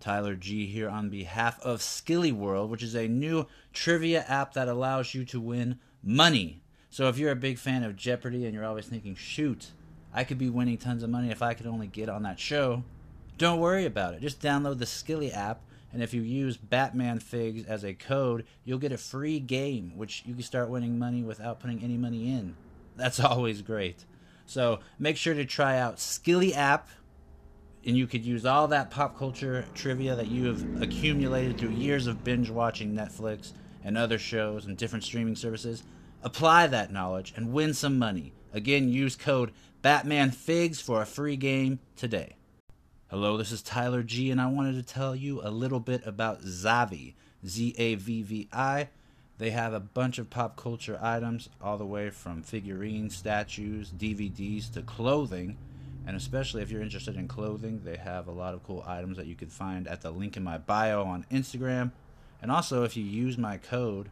Tyler G here on behalf of Skilly World, which is a new trivia app that allows you to win money. So if you're a big fan of Jeopardy and you're always thinking, shoot, I could be winning tons of money if I could only get on that show, don't worry about it. Just download the Skilly app, and if you use Batman Figs as a code, you'll get a free game, which you can start winning money without putting any money in. That's always great. So make sure to try out Skilly app and you could use all that pop culture trivia that you have accumulated through years of binge watching Netflix and other shows and different streaming services. Apply that knowledge and win some money. Again, use code BatmanFigs for a free game today. Hello, this is Tyler G, and I wanted to tell you a little bit about Zavvi, Z A V V I. They have a bunch of pop culture items, all the way from figurines, statues, DVDs to clothing and especially if you're interested in clothing, they have a lot of cool items that you can find at the link in my bio on Instagram. And also, if you use my code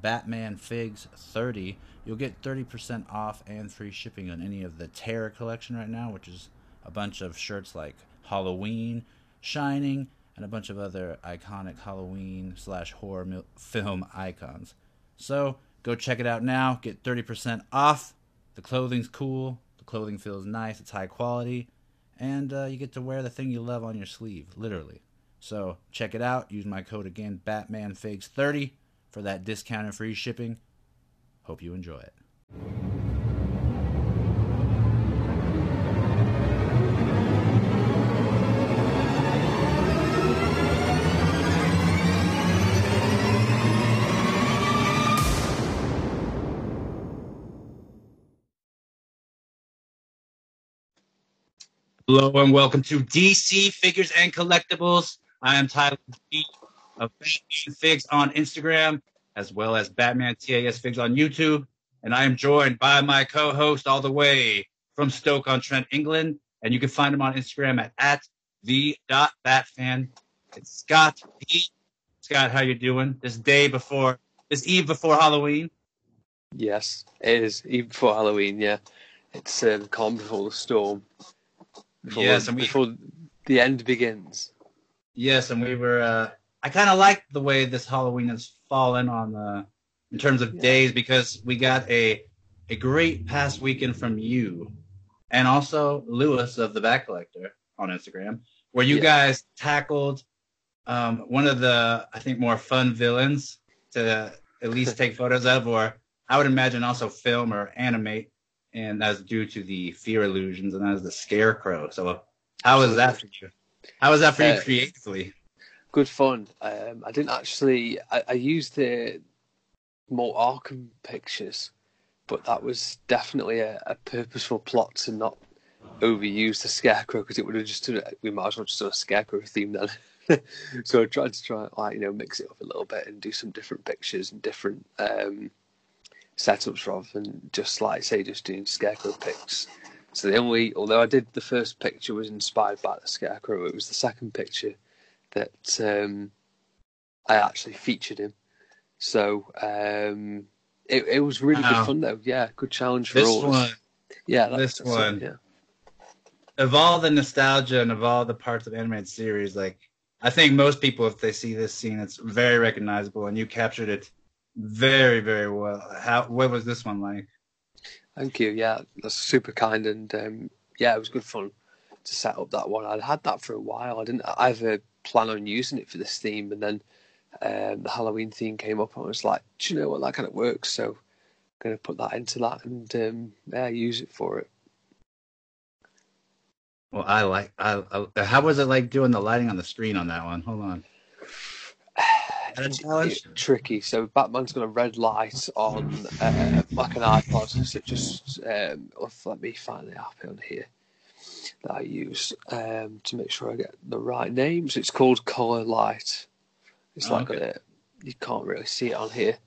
BatmanFigs30, you'll get 30% off and free shipping on any of the Terror collection right now, which is a bunch of shirts like Halloween, Shining, and a bunch of other iconic Halloween slash horror film icons. So go check it out now. Get 30% off. The clothing's cool clothing feels nice, it's high quality, and uh, you get to wear the thing you love on your sleeve, literally. So check it out. Use my code again, BatmanFigs30, for that discount and free shipping. Hope you enjoy it. Hello and welcome to DC Figures and Collectibles. I am Tyler G of Batman Figs on Instagram, as well as Batman TAS Figs on YouTube. And I am joined by my co-host all the way from Stoke-on-Trent, England. And you can find him on Instagram at, at the.batfan. It's Scott P. Scott, how you doing? This day before, this eve before Halloween? Yes, it is eve before Halloween, yeah. It's the calm before the storm before, yes, and we, before the end begins. Yes, and we were. Uh, I kind of like the way this Halloween has fallen on the in terms of yeah. days because we got a a great past weekend from you, and also Lewis of the Bat Collector on Instagram, where you yeah. guys tackled um, one of the I think more fun villains to at least take photos of, or I would imagine also film or animate and that's due to the fear illusions, and that is the scarecrow. So, how was that for you? How was that for you uh, creatively? Good fun. Um, I didn't actually. I, I used the more Arkham pictures, but that was definitely a, a purposeful plot to not overuse the scarecrow because it would have just done, we might as well just do a scarecrow theme then. so I tried to try like you know mix it up a little bit and do some different pictures and different um, setups rather than just like say just doing scarecrow pics. So the only, although I did the first picture was inspired by the scarecrow, it was the second picture that um, I actually featured him. So um, it it was really wow. good fun though. Yeah, good challenge for this all. One, yeah, this one. It, yeah. Of all the nostalgia and of all the parts of animated series, like I think most people, if they see this scene, it's very recognizable, and you captured it very, very well. How what was this one like? Thank you. Yeah, that's super kind, and um, yeah, it was good fun to set up that one. I'd had that for a while. I didn't I ever plan on using it for this theme, and then um, the Halloween theme came up, and I was like, do you know what? That kind of works. So I'm going to put that into that and um, yeah, use it for it. Well, I like. I, I, how was it like doing the lighting on the screen on that one? Hold on it's tricky. So Batman's got a red light on uh, like an iPod. So just um, let me find the app on here that I use um, to make sure I get the right names. It's called Color Light. It's oh, like okay. a, you can't really see it on here.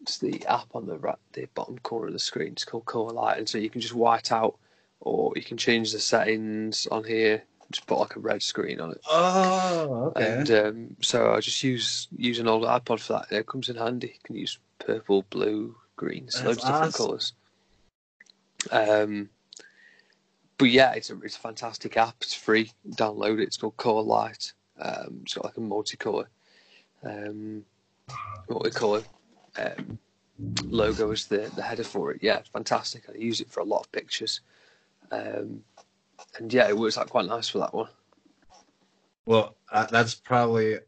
It's the app on the right, the bottom corner of the screen. It's called Color Light, and so you can just white out, or you can change the settings on here just put like a red screen on it. Oh, okay. And um, so I just use use an old iPod for that. It comes in handy. You can use purple, blue, green, so loads of different colours. Um, but yeah, it's a it's a fantastic app. It's free. Download it. It's called Color Light. Um, it's got like a multicolor, um, multicolor um, logo as the the header for it. Yeah, it's fantastic. I use it for a lot of pictures, um, and yeah, it works out quite nice for that one. Well, uh, that's probably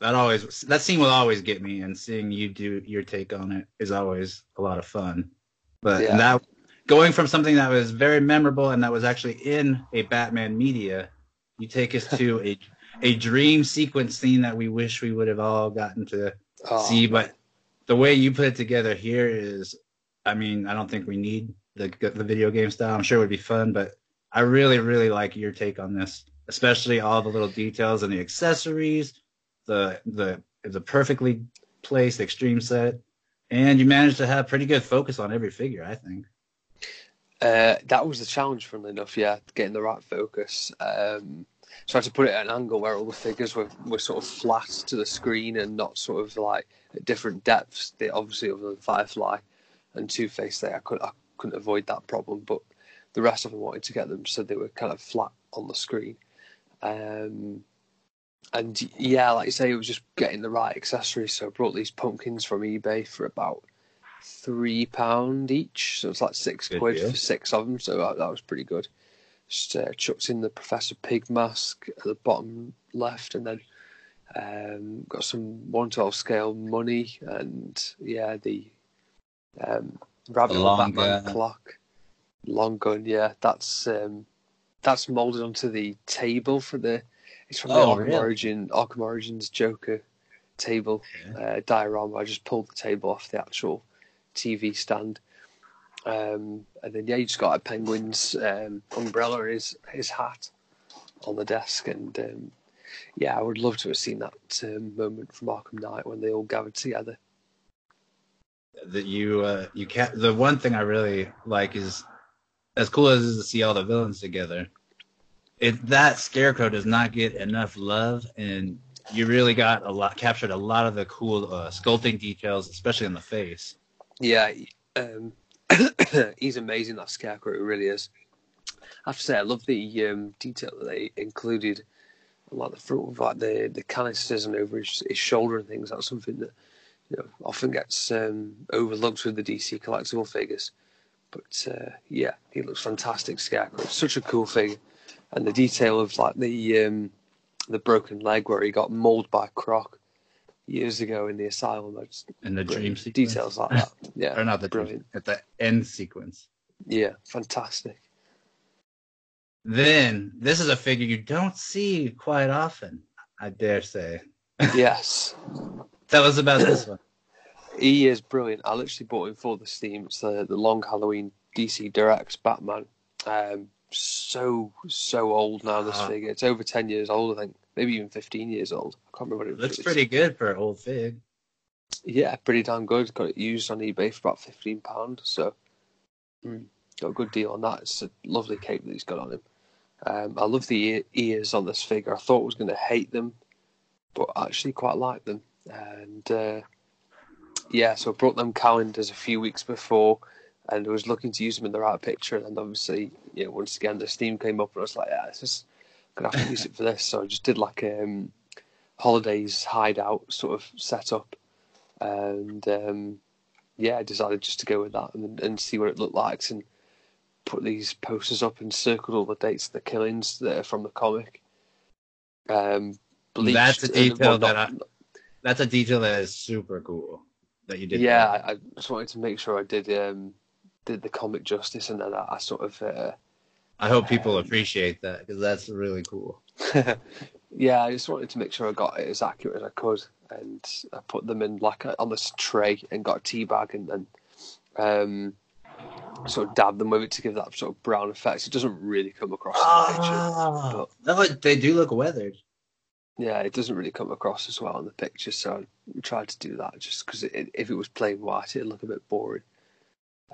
that always that scene will always get me, and seeing you do your take on it is always a lot of fun. But Yeah. that going from something that was very memorable and that was actually in a Batman media, you take us to a a dream sequence scene that we wish we would have all gotten to Oh, see. But the way you put it together here is, I mean, I don't think we need the the video game style. I'm sure it would be fun, but I really really like your take on this, especially all the little details and the accessories, the the the perfectly placed extreme set, and you managed to have pretty good focus on every figure. I think. Uh, that was the challenge, funnily enough. Yeah, getting the right focus. Um, so I had to put it at an angle where all the figures were, were sort of flat to the screen and not sort of like at different depths. They obviously other than Firefly and Two Face, there I could I couldn't avoid that problem. But the rest of them wanted to get them so they were kind of flat on the screen. Um, and yeah, like you say, it was just getting the right accessories. So I brought these pumpkins from eBay for about three pound each, so it's like six Good quid deal. for six of them. So that, that was pretty good. Just uh, chucked in the Professor Pig mask at the bottom left, and then um, got some one twelve scale money, and yeah, the um, rabbit The hole long Batman clock, long gun. Yeah, that's um, that's molded onto the table for the. It's from the Oh, Arkham really? Origin, Arkham Origins Joker table uh, diorama. I just pulled the table off the actual TV stand. Um, and then yeah, you just got a penguin's um, umbrella, his his hat on the desk, and um, yeah, I would love to have seen that um, moment from Arkham Knight when they all gathered together. that you uh, you can't. the one thing I really like is as cool as it is to see all the villains together. if that scarecrow does not get enough love, and you really got a lot captured a lot of the cool uh, sculpting details, especially on the face. Yeah, um, he's amazing. That scarecrow it really is. I have to say, I love the um, detail that they included, like the front of like the the canisters and over his, his shoulder and things. That's something that you know often gets um, overlooked with the DC collectible figures. But uh, yeah, he looks fantastic. Scarecrow, such a cool thing, and the detail of like the um, the broken leg where he got mauled by Croc years ago in the asylum. Just- And the dream brilliant. sequence. details like that. Yeah, or not the dream, brilliant. at the end sequence. Yeah, fantastic. Then this is a figure you don't see quite often, I dare say. yes, Tell us about this one. He is brilliant. I literally bought him for the Steam. It's the, the Long Halloween DC Direct Batman. Um, so so old now. This Ah. figure. It's over ten years old. I think maybe even fifteen years old. I can't remember what it Looks pretty good for an old fig. Yeah, pretty damn good. Got it used on eBay for about fifteen pound. So mm, got a good deal on that. It's a lovely cape that he's got on him. Um, I love the ears on this figure. I thought I was going to hate them, but I actually quite like them. And uh, yeah, so I brought them calendars a few weeks before, and I was looking to use them in the right picture. And obviously, you know, once again the Steam came up, and I was like, yeah, this is gonna have to use it for this. So I just did like a um, Holiday's hideout sort of setup, and um, yeah, I decided just to go with that and, and see what it looked like, and put these posters up and circled all the dates of the killings that are from the comic. Um, bleached- That's a detail well, that I- That's a detail that is super cool that you did. yeah. I, I just wanted to make sure I did um, did the comic justice, and then I, I sort of uh, I hope people appreciate that because that's really cool. yeah, I just wanted to make sure I got it as accurate as I could, and I put them in like a, on this tray and got a tea bag and then um, sort of dabbed them with it to give that sort of brown effect. It doesn't really come across in the picture. Oh, no, they do look weathered. Yeah, it doesn't really come across as well in the picture, so I tried to do that just because it, if it was plain white, it'd look a bit boring.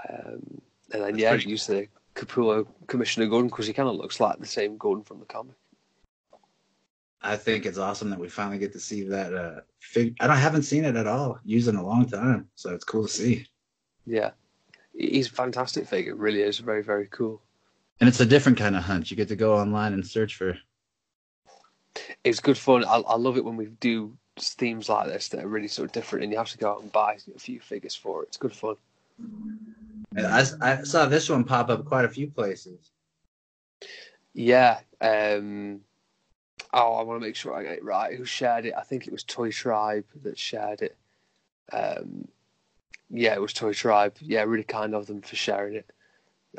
Um, and then That's yeah, pretty- use the Capullo Commissioner gun because he kind of looks like the same gun from the comic. I think it's awesome that we finally get to see that. Uh, fig- I I haven't seen it at all used in a long time, so it's cool to see. Yeah, he's a fantastic figure. Really is very very cool. And it's a different kind of hunt. You get to go online and search for. It's good fun. I, I love it when we do themes like this that are really sort of different, and you have to go out and buy a few figures for it. It's good fun. I, I saw this one pop up quite a few places. Yeah. Um, oh, I want to make sure I get it right. Who shared it? I think it was Toy Tribe that shared it. Um, yeah, it was Toy Tribe. Yeah, really kind of them for sharing it.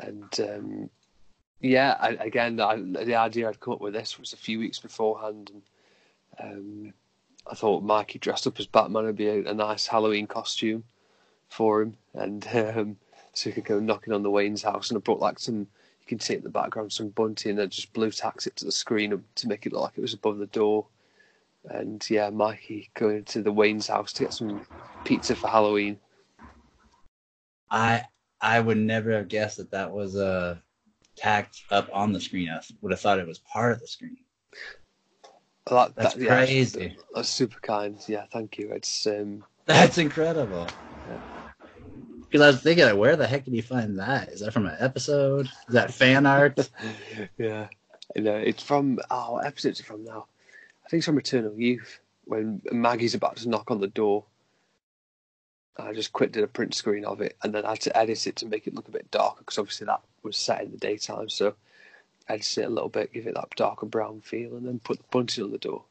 And um, yeah, I, again, I, the idea I'd come up with this was a few weeks beforehand, and um, I thought Mikey dressed up as Batman would be a, a nice Halloween costume for him, and um, so he could go knocking on the Wayne's house. And I brought like some, you can see in the background some bunting, and I just blue tacks it to the screen to make it look like it was above the door. And yeah, Mikey going to the Wayne's house to get some pizza for Halloween. I I would never have guessed that that was uh, tacked up on the screen. I would have thought it was part of the screen. Well, that, That's that- yeah, crazy. that's super kind. Yeah, thank you. It's um, That's incredible. Because I was thinking, where the heck did you find that? Is that from an episode? Is that fan art? yeah, know. It's from oh, what episode's it from now? I think it's from Eternal Youth when Maggie's about to knock on the door. I just quick did a print screen of it, and then I had to edit it to make it look a bit darker because obviously that was set in the daytime. So edit it a little bit, give it that darker brown feel, and then put the bunting on the door.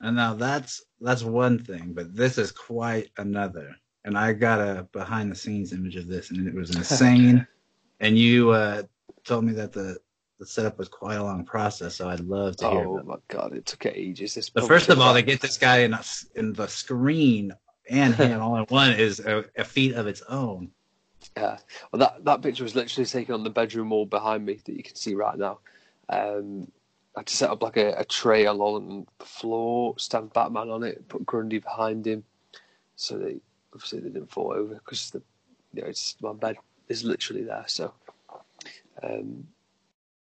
and now that's that's one thing, but this is quite another. And I got a behind the scenes image of this, and it was insane. and you uh, told me that the the setup was quite a long process, so I'd love to hear. Oh my god, it took ages. This But first of all, to get this guy in, a, in the screen and hand all in one is a, a feat of its own. Yeah. Well, that, that picture was literally taken on the bedroom wall behind me that you can see right now. Um, I had to set up like a, a tray along the floor, stand Batman on it, put Grundy behind him, so they obviously they didn't fall over because the you know it's my bed is literally there. So, um,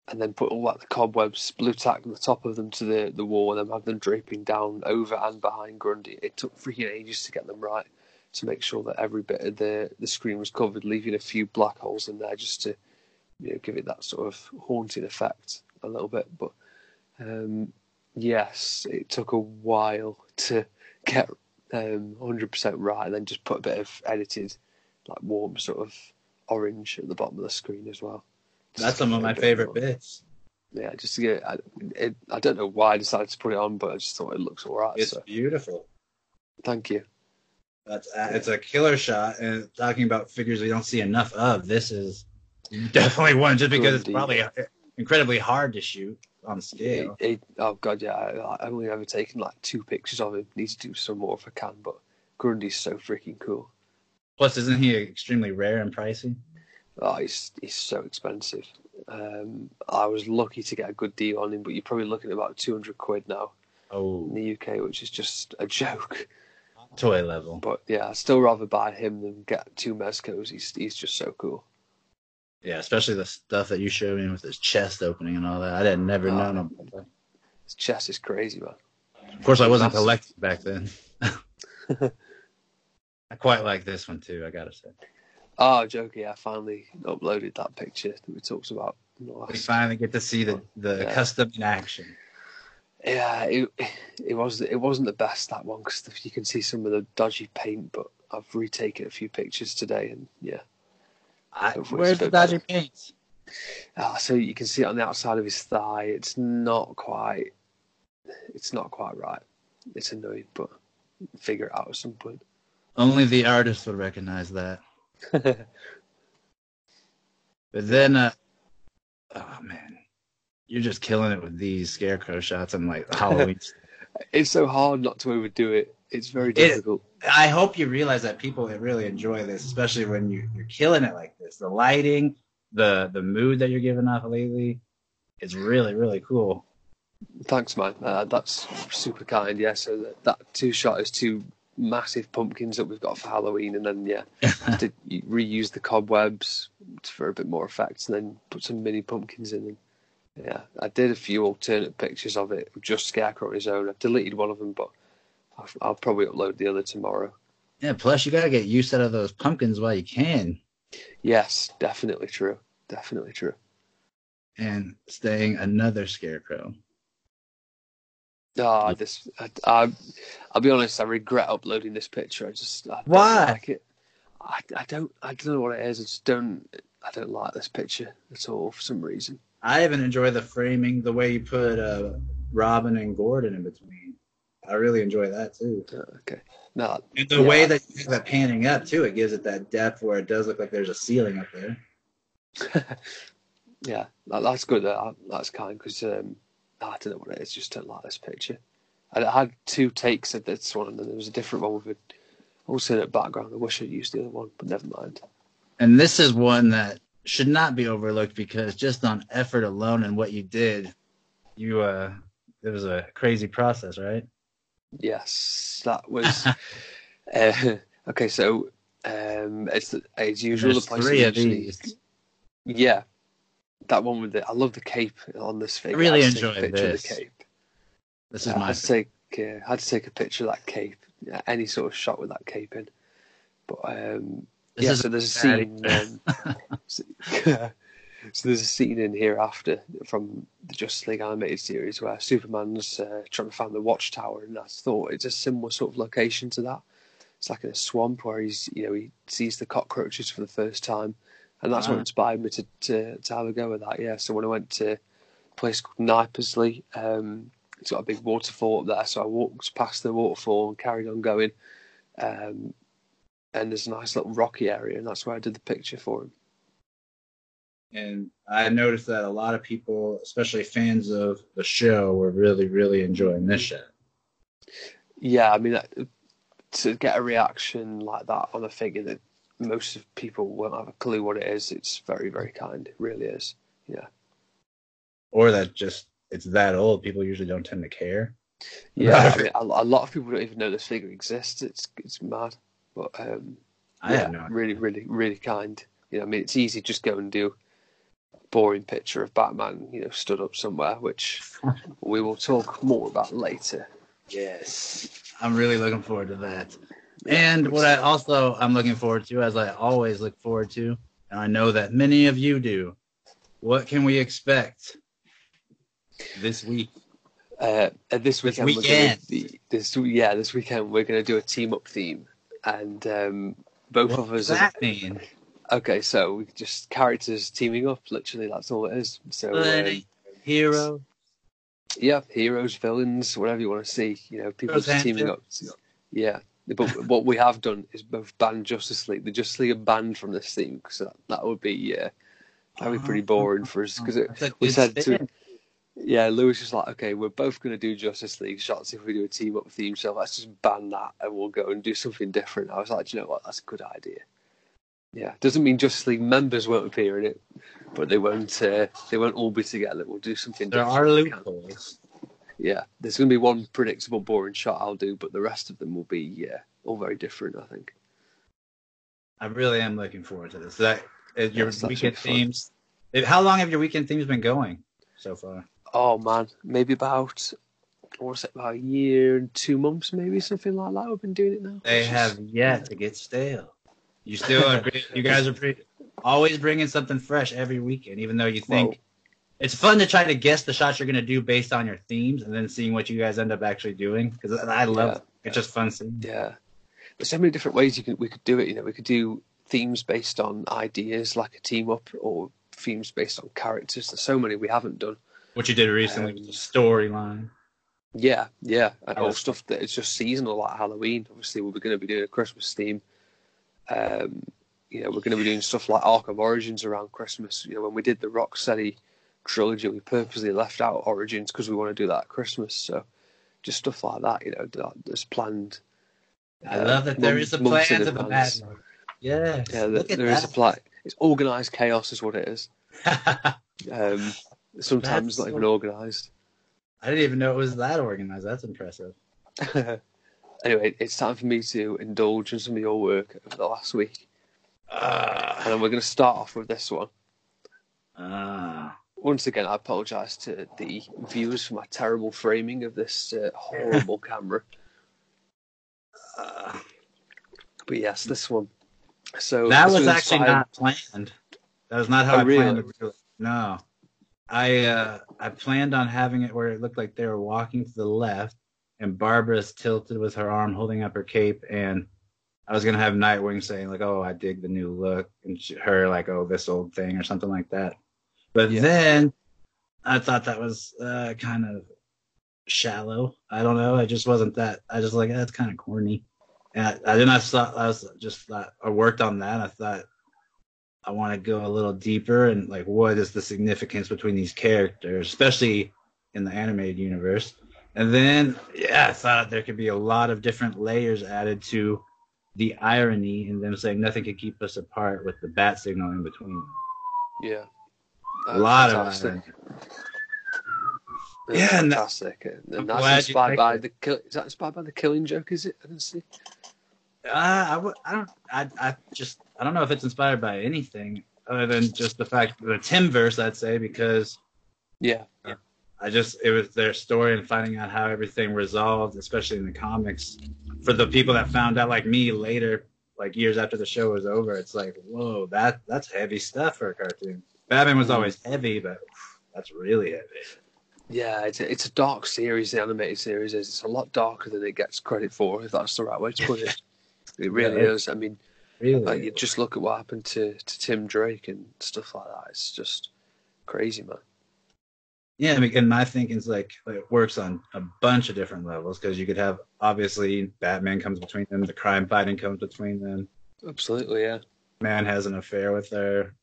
and then put all like the cobwebs, blue tack on the top of them to the the wall, and then have them draping down over and behind Grundy. It took freaking ages to get them right to make sure that every bit of the the screen was covered, leaving a few black holes in there just to you know give it that sort of haunting effect a little bit. But um, yes, it took a while to get um, 100% right, and then just put a bit of edited, like warm sort of orange at the bottom of the screen as well. That's some of my favorite bits. Yeah, just to get. I, it, I don't know why I decided to put it on, but I just thought it looks alright. It's So beautiful. thank you. That's uh, it's a killer shot. And talking about figures we don't see enough of, this is definitely one. Just because it's probably uh, incredibly hard to shoot on scale. he, oh god, yeah. I, I've only ever taken like two pictures of him. Need to do some more if I can, but Grundy's so freaking cool. Plus, isn't he extremely rare and pricey? Oh, he's he's so expensive. Um, I was lucky to get a good deal on him, but you're probably looking at about two hundred quid now in Oh, the UK, which is just a joke. toy level. But yeah, I'd still rather buy him than get two Mezcos. He's he's just so cool. Yeah, especially the stuff that you showed me with his chest opening and all that. I didn't never Oh. known that. His chest is crazy, man. Of course, I wasn't collecting back then. I quite like this one too. I gotta say, Oh, joke! Yeah, I finally uploaded that picture that we talked about. in the we finally get to see the the Yeah. custom in action. Yeah, it it was it wasn't the best that one because you can see some of the dodgy paint, but I've retaken a few pictures today, and yeah, I, where's the better. dodgy paints? ah, so you can see it on the outside of his thigh. It's not quite, it's not quite right. It's annoying, but figure it out at some point. Only the artist would recognize that. But then, uh, oh man, you're just killing it with these scarecrow shots and like Halloween. it's so hard not to overdo it. It's very It- difficult. I hope you realize that people really enjoy this, especially when you, you're killing it like this. The lighting, the the mood that you're giving off lately, is really really cool. Thanks, man. Uh, that's super kind. Yeah, so that, that two shot is two massive pumpkins that we've got for Halloween, and then yeah, did reuse the cobwebs for a bit more effect, and then put some mini pumpkins in them. Yeah, I did a few alternate pictures of it, just Scarecrow on his own. I've deleted one of them, but I'll, I'll probably upload the other tomorrow. yeah. Plus, you gotta get use out of those pumpkins while you can, Yes, definitely true. Definitely true. and staying another scarecrow. Ah, this. I, I, I'll be honest. I regret uploading this picture. I just. I don't Why? Like it. I, I don't. I don't know what it is. I just don't. I don't like this picture at all for some reason. I even enjoy the framing, the way you put uh, Robin and Gordon in between. I really enjoy that too. Uh, okay. No. And the Yeah. way that you have that panning up too, it gives it that depth where it does look like there's a ceiling up there. yeah, that, that's good. That, that's kind because um, I don't know what it is. Just don't like this picture. I, I had two takes of this one, and then there was a different one with a alternate background. I wish I'd used the other one, but never mind. And this is one that should not be overlooked because just on effort alone and what you did, you uh, it was a crazy process, right? Yes, that was. uh, okay, so um, it's as usual. There's the place three of these. Yeah, that one with the. I love the cape on this figure. really to take a enjoyed this. Of the cape. This is I my had to take uh, had to take a picture of that cape. Yeah, any sort of shot with that cape in. But um, This yeah, so there's a scene. Um, so, so there's a scene in here after from the Justice League animated series where Superman's uh, trying to find the Watchtower, and I thought it's a similar sort of location to that. It's like in a swamp where he's, you know, he sees the cockroaches for the first time, and that's what Ah. inspired me to, to to have a go at that. Yeah, so when I went to a place called Knypersley, um, it's got a big waterfall up there, so I walked past the waterfall and carried on going. Um, and there's a nice little rocky area, and that's where I did the picture for him. And I noticed that a lot of people, especially fans of the show, were really, really enjoying this shot. Yeah, I mean, that- to get a reaction like that on a figure that most of people won't have a clue what it is, it's very, very kind. It really is. Yeah. Or that just it's that old. People usually don't tend to care. Yeah, I mean, a, a lot of people don't even know this figure exists. It's it's mad, but um, I yeah, no really, really, really kind. You know, I mean, it's easy just go and do a boring picture of Batman, you know, stood up somewhere, which we will talk more about later. Yes, I'm really looking forward to that. And what I also I'm looking forward to, as I always look forward to, and I know that many of you do. What can we expect this week? Uh, and this This weekend, we're weekend. gonna this yeah, this weekend we're going to do a team up theme, and um, both What of does us. that mean? Okay, so we just characters teaming up. Literally, that's all it is. So um, hero. yeah, heroes, villains, whatever you want to see. You know, people just teaming up. Yeah, but what we have done is both banned Justice League. The Justice League are banned from this theme because that, that would be uh, that would be pretty boring for us. Because we good said to yeah, Lewis was like, okay, we're both going to do Justice League shots if we do a team up theme, so let's just ban that and we'll go and do something different. I was like, "Do you know what, that's a good idea. Yeah, doesn't mean Justice League members won't appear in it, but they won't. Uh, they won't all be together. We'll do something. there different. are loopholes. Yeah, there's going to be one predictable, boring shot I'll do, but the rest of them will be yeah, all very different. I think. I really am looking forward to this. That uh, your Yes, weekend themes. If- How long have your weekend themes been going so far? Oh man, maybe about. I want to say about a year and two months, maybe something like that. We've been doing it now. They have yet to get stale. You still are. You guys are pretty, always bringing something fresh every weekend, even though you think it's fun to try to guess the shots you're going to do based on your themes, and then seeing what you guys end up actually doing. Because I love Yeah. it. It's just fun seeing. Yeah, there's so many different ways you can we could do it. You know, we could do themes based on ideas, like a team up, or themes based on characters. There's so many we haven't done. What you did recently Um, storyline. Yeah, yeah, and all stuff that is just seasonal, like Halloween. Obviously, we're going to be doing a Christmas theme. Um, you know, we're going to be doing stuff like Arkham Origins around Christmas. You know, when we did the Rocksteady trilogy, we purposely left out Origins because we want to do that at Christmas. So, just stuff like that. You know, that, that's planned. I uh, love that there month- is a plan to the madness. Yes. Yeah, look there at a plan. It's organised chaos, is what it is. Um, sometimes That's not so- even organised. I didn't even know it was that organized. That's impressive. anyway, it's time for me to indulge in some of your work over the last week, Ah. and we're going to start off with this one. Ah. Once again, I apologise to the viewers for my terrible framing of this uh, horrible camera. Ah. But yes, this one. So that was actually not planned. That was not how Oh, I planned really? to do it. No. I uh, I planned on having it where it looked like they were walking to the left, and Barbara's tilted with her arm holding up her cape, and I was gonna have Nightwing saying like, "Oh, I dig the new look," and she, her like, "Oh, this old thing" or something like that. But Yeah. then I thought that was uh, kind of shallow. I don't know. I just wasn't that. I just like that's kind of corny. And I, I then I thought I was just thought I worked on that. I thought I want to go a little deeper and like what is the significance between these characters, especially in the animated universe. And then yeah, I thought there could be a lot of different layers added to the irony in them saying nothing could keep us apart with the bat signal in between. Yeah. A lot of fantastic. irony. That's Yeah, fantastic. And I'm that's inspired by it. the kill. Is that inspired by the Killing Joke? Is it? I didn't see. Uh, I, w- I don't I, I just I don't know if it's inspired by anything other than just the fact the Timverse I'd say because Yeah. I just it was their story and finding out how everything resolved, especially in the comics. For the people that found out like me later, like years after the show was over, it's like, whoa, that that's heavy stuff for a cartoon. Batman was hmm. always heavy, but that's really heavy. Yeah, it's a, it's a dark series. The animated series is. It's a lot darker than it gets credit for, if that's the right way to put it. It really Yeah. is. I mean, Really. like you just look at what happened to, to Tim Drake and stuff like that. It's just crazy, man. Yeah, I mean, and my thinking's like it works on a bunch of different levels because you could have obviously Batman comes between them, the crime fighting comes between them. Absolutely, yeah. Man has an affair with her.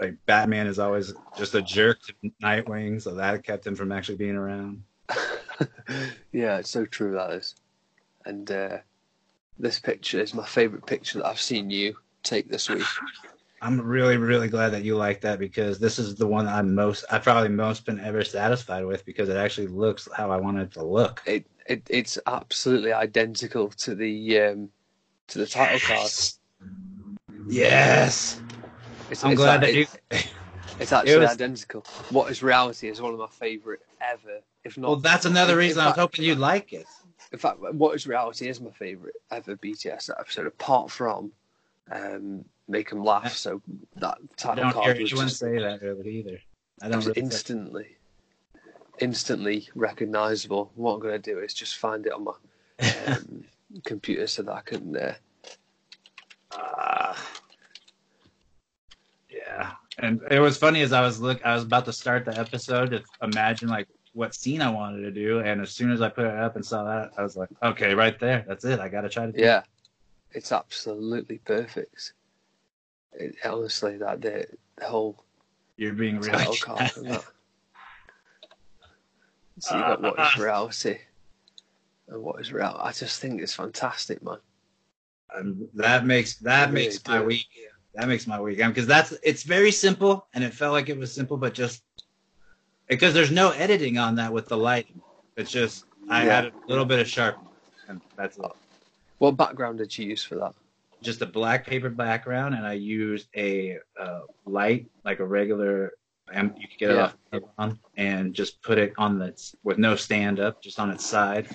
Like Batman is always just a jerk to Nightwing, so that kept him from actually being around. yeah, it's so true that is. And uh, this picture is my favourite picture that I've seen you take this week. I'm really, really glad that you like that because this is the one I'm most, I've probably most been ever satisfied with because it actually looks how I wanted it to look. It, it it's absolutely identical to the um, to the title card. Yes. It's, I'm it's glad like- that you. It's actually was- identical. What is reality is one of my favourite ever, if not. Well, that's another reason I was hoping you'd like it. In fact, what is reality is my favourite ever BTS episode, apart from um, Make 'em Laugh. So that type I title don't hear card was anyone just say that really either. I it don't really instantly, instantly recognisable. What I'm going to do is just find it on my um, computer so that I can. Uh, Uh, and it was funny as I was look, I was about to start the episode to imagine like what scene I wanted to do, and as soon as I put it up and saw that, I was like, okay, right there, that's it. I got to try to. do yeah, it's absolutely perfect. It, honestly, that the, the whole. You're being real. title card and that. So you got what is reality and what is real. I just think it's fantastic, man. Um, that makes that really makes my week. That makes my week. Because that's it's very simple, and it felt like it was simple, but just because there's no editing on that with the lighting. It's just I Yeah. had a little bit of sharpness, and that's it. What background did you use for that? Just a black paper background, and I used a uh, light, like a regular. Um, you could get it Yeah. off Amazon, and just put it on the with no stand up, just on its side.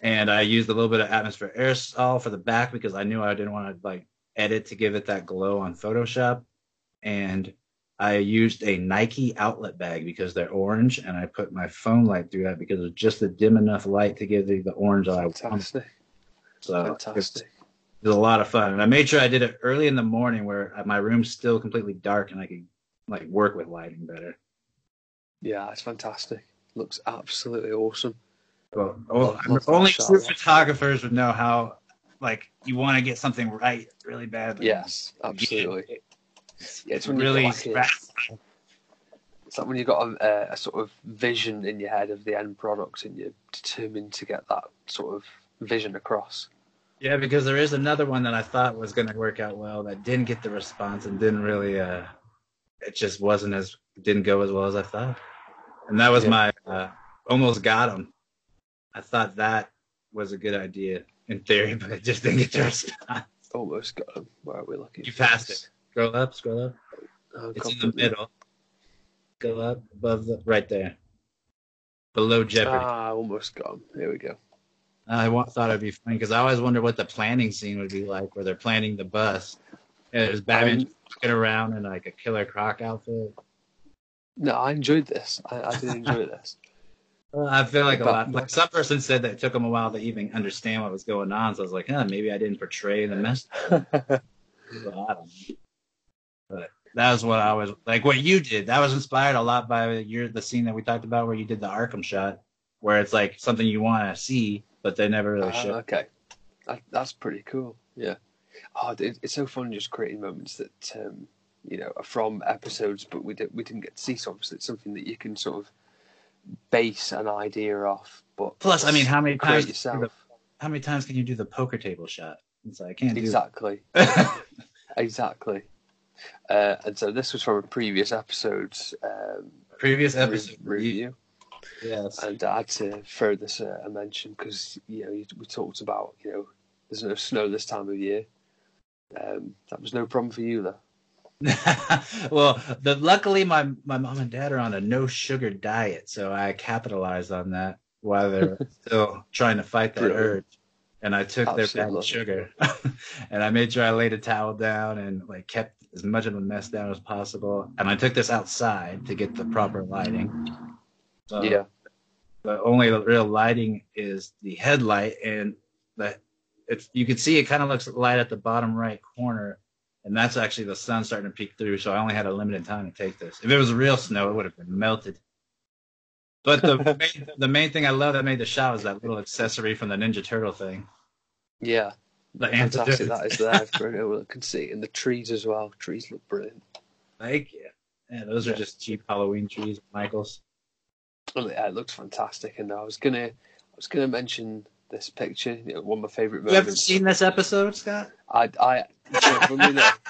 And I used a little bit of atmosphere aerosol for the back because I knew I didn't want to like edit to give it that glow on Photoshop. And I used a Nike outlet bag because they're orange, and I put my phone light through that because it was just a dim enough light to give the, the orange I. Fantastic. So Fantastic. it was a lot of fun, and I made sure I did it early in the morning where my room's still completely dark and I could like work with lighting better. Yeah, it's fantastic. Looks absolutely awesome. Well, oh, Love- love that only true photographers would know how like you want to get something right really badly. Yes, absolutely. It's, it's it's really like it. It's like when you've got a, a sort of vision in your head of the end product and you're determined to get that sort of vision across. Yeah, because there is another one that I thought was going to work out well that didn't get the response and didn't really. uh It just wasn't as didn't go as well as I thought, and that was Yeah. my uh, almost got him. I thought that was a good idea in theory, but I just didn't get the response. Almost got them. Where are we looking? You passed it. Scroll up, scroll up. Oh, It's in the middle. Go up above the right there, below Jeopardy. Ah, almost got them. Here we go. I thought it'd be funny because I always wonder what the planning scene would be like, where they're planning the bus. And there's Batman Um, walking around in like a Killer Croc outfit. No, I enjoyed this. I, I did enjoy this. I feel like a lot. Like some person said that it took them a while to even understand what was going on. So I was like, huh, maybe I didn't portray the mess. Well, I don't know. But that was what I was like. What you did that was inspired a lot by your the scene that we talked about where you did the Arkham shot, where it's like something you want to see, but they never really Ah, show. okay, that, that's pretty cool. Yeah. Oh, it, it's so fun just creating moments that um, you know are from episodes, but we did we didn't get to see. So obviously, it's something that you can sort of base an idea off. But Plus, I mean, how many times? can you do yourself the- How many times can you do the poker table shot? It's like I can't do exactly, exactly. Uh, and so this was from a previous episode's um, Previous re- episode review. Yes. And I had to throw this uh, a mention because you know we talked about you know there's no snow this time of year. Um, that was no problem for you though. well, the, luckily my my mom and dad are on a no sugar diet, so I capitalized on that while they're still trying to fight that Brilliant. urge. And I took their bad Absolutely. sugar, and I made sure I laid a towel down and like kept as much of the mess down as possible. And I took this outside to get the proper lighting. So yeah, the only real lighting is the headlight, and the it's you can see it kind of looks light at the bottom right corner, and that's actually the sun starting to peek through. So I only had a limited time to take this. If it was real snow, it would have been melted. But the main, the main thing I love that made the shot was that little accessory from the Ninja Turtle thing, yeah, the fantastic. antidote. That is there for everyone can see, it in the trees as well. Trees look brilliant. Thank you. Yeah, those are just cheap Halloween trees, Michaels. Well, yeah, it looks fantastic. And I was gonna, I was gonna mention this picture. You know, one of my favorite moments. You haven't seen this episode, Scott? I, I, yeah, funnily enough,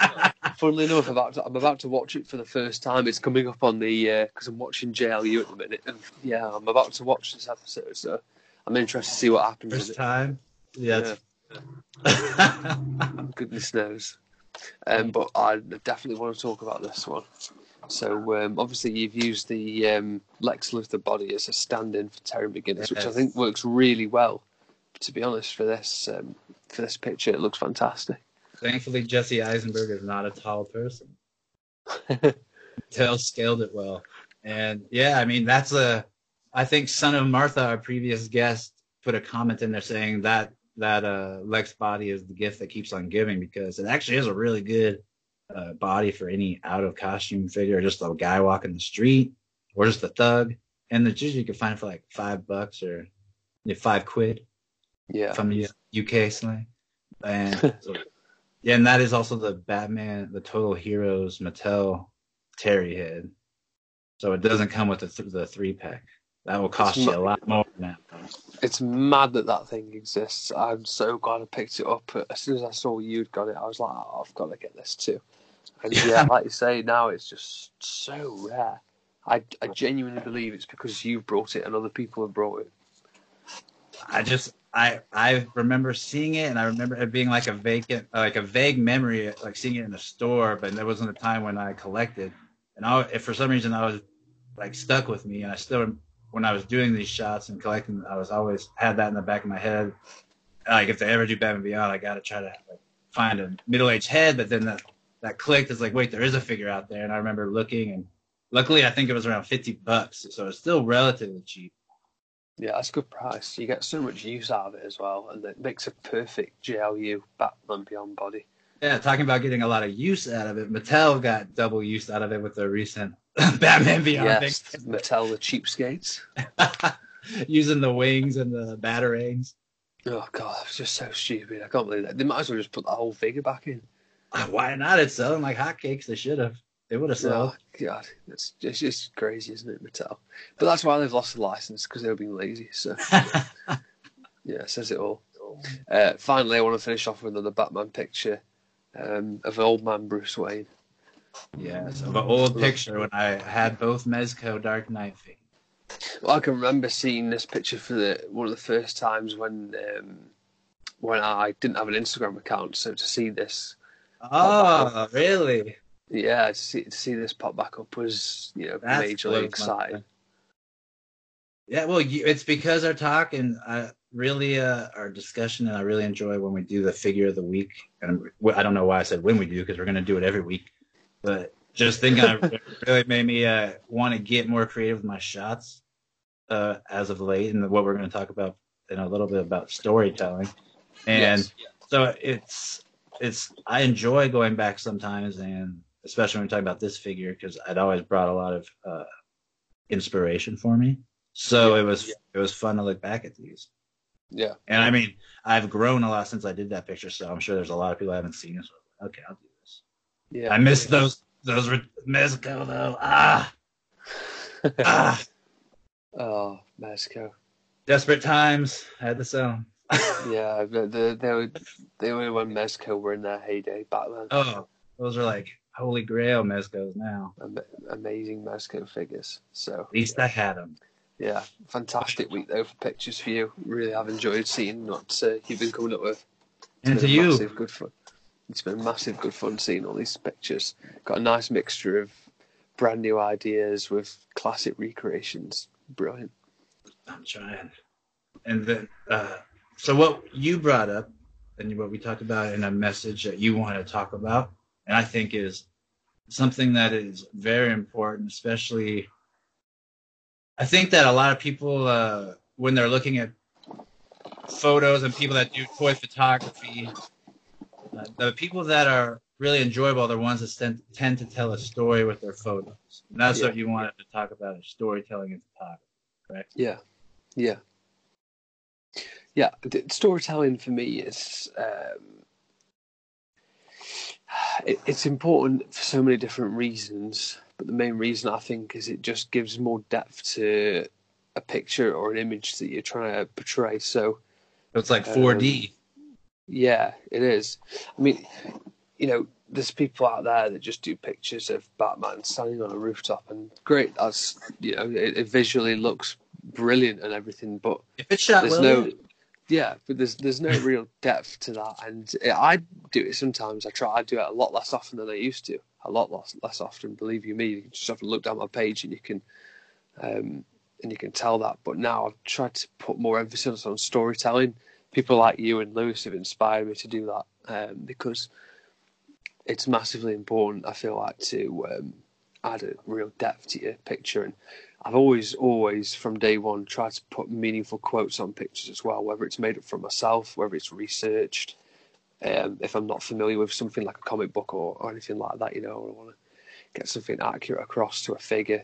funnily enough, about to, I'm about to watch it for the first time. It's coming up on the because I'm watching JLU at the minute, and yeah, I'm about to watch this episode, so I'm interested to see what happens. First time. Yeah. it. Goodness knows. Um, but I definitely want to talk about this one. So um, obviously you've used the um, Lex Luthor body as a stand-in for Terry McGinnis, which I think works really well. To be honest, for this um, for this picture, it looks fantastic. Thankfully, Jesse Eisenberg is not a tall person. Tail scaled it well. And yeah, I mean, that's a, I think Son of Martha, our previous guest, put a comment in there saying that that uh, Lex body is the gift that keeps on giving because it actually is a really good uh, body for any out of costume figure, just a guy walking the street or just a thug. And it's usually you can find it for like five bucks or five quid yeah, from the UK slang. And so- yeah, and that is also the Batman, the Total Heroes Mattel Terry head. So it doesn't come with the, th- the three pack. That will cost It's you a lot more now. it's mad that that thing exists. I'm so glad I picked it up. As soon as I saw you'd got it, I was like, oh, I've got to get this too. And yeah, like you say, now it's just so rare. I, I genuinely believe it's because you've brought it and other people have brought it. I just I I remember seeing it, and I remember it being like a vacant, like a vague memory, like seeing it in a store. But there wasn't a time when I collected, and I, if for some reason I was like stuck with me, and I still when I was doing these shots and collecting, I was always had that in the back of my head. Like if they ever do Batman Beyond, I got to try to like, find a middle aged head. But then that that clicked. It's like wait, there is a figure out there, and I remember looking, and luckily I think it was around fifty bucks, so it's still relatively cheap. Yeah, that's a good price. You get so much use out of it as well, and it makes a perfect JLU Batman Beyond body. Yeah, talking about getting a lot of use out of it. Mattel got double use out of it with the recent Batman Beyond yes, Mattel the cheapskates. thing. Using the wings and the batarangs. Oh god, that was just so stupid. I can't believe that. They might as well just put the whole figure back in. Why not? It's selling like hotcakes. They should have. They would have sold. Oh god, it's just, it's just crazy, isn't it, Mattel? But that's why they've lost the license because they were being lazy. So yeah, it says it all. Uh, finally, I want to finish off with another Batman picture um, of old man Bruce Wayne. yes, of an old picture when I had both Mezco Dark Knight feet. Well, I can remember seeing this picture for the one of the first times when um, when I didn't have an Instagram account. So to see this, Oh, really? Yeah, to see to see this pop back up was you know That's majorly exciting. Yeah, well, you, it's because our talk and I really uh, our discussion, and I really enjoy when we do the figure of the week. And I don't know why I said when we do because we're going to do it every week. But just thinking it really made me uh, want to get more creative with my shots uh, as of late, and what we're going to talk about in a little bit about storytelling. And Yes. so it's it's I enjoy going back sometimes, and especially when we're talking about this figure because it always brought a lot of uh, inspiration for me. So Yeah, it was yeah. it was fun to look back at these. Yeah. And I mean, I've grown a lot since I did that picture, so I'm sure there's a lot of people I haven't seen it. So I was like, okay, I'll do this. Yeah. I miss those those were Mezco though. Ah, ah. oh, Mezco. Desperate times. I had sell 'em. Yeah, the, the, they were they were when Mezco were in their heyday back then. Oh, those are like holy grail Mezcos now. Amazing Mezco figures. So At least I had them. yeah, fantastic week though for pictures for you. Really, have enjoyed seeing what uh, you've been coming up with. It's And to been you, massive good fun. It's been massive good fun seeing all these pictures. Got a nice mixture of brand new ideas with classic recreations. Brilliant. I'm trying. And then, uh, so what you brought up and what we talked about in a message that you want to talk about, and I think is something that is very important, especially. I think that a lot of people, uh, when they're looking at photos and people that do toy photography, uh, the people that are really enjoyable are the ones that tend, tend to tell a story with their photos. And that's Yeah. what you wanted to talk about: is storytelling in photography. Correct? Yeah, yeah, yeah. Storytelling for me is um, it, it's important for so many different reasons, but the main reason I think is it just gives more depth to a picture or an image that you're trying to portray. So It's like Um, 4D. yeah, it is. I mean, you know, there's people out there that just do pictures of Batman standing on a rooftop, and great. That's you know, it, it visually looks brilliant and everything, but if it's shot there's well, no yeah but there's there's no real depth to that. And i do it sometimes. I try i do it a lot less often than i used to. A lot less less often believe you me. You just have to look down my page and you can um and you can tell that. But now i've tried to put more emphasis on storytelling. People like you and lewis have inspired me to do that um because it's massively important i feel like to um add a real depth to your picture. And I've always, always from day one tried to put meaningful quotes on pictures as well, whether it's made up for myself, whether it's researched. Um, if I'm not familiar with something like a comic book or, or anything like that, you know, I want to get something accurate across to a figure.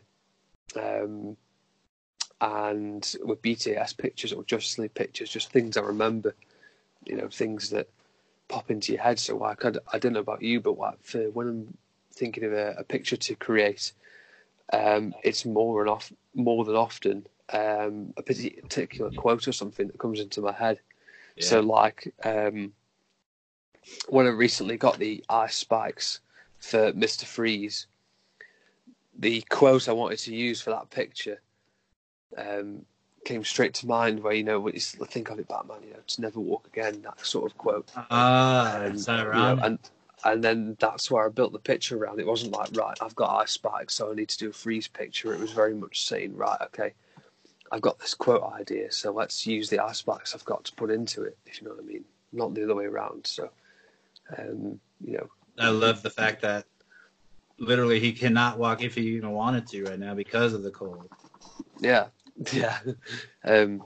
Um, and with BTS pictures or Justice League pictures, just things I remember, you know, things that pop into your head. So like, I, I don't know about you, but like for when I'm thinking of a, a picture to create, um, it's more and off more than often um, a particular quote or something that comes into my head. So like um, when I recently got the ice spikes for Mister Freeze, the quote I wanted to use for that picture um, came straight to mind. Where you know, it's, think of it, Batman. You know, to never walk again. That sort of quote. ah, Um, is that you know, and and then that's where I built the picture around. It wasn't like right, I've got ice spikes, so I need to do a freeze picture. It was very much saying right, okay, I've got this quote idea, so let's use the ice spikes I've got to put into it. If you know what I mean, not the other way around. So, um, you know, I love the fact that literally he cannot walk if he even wanted to right now because of the cold. yeah, yeah. Um,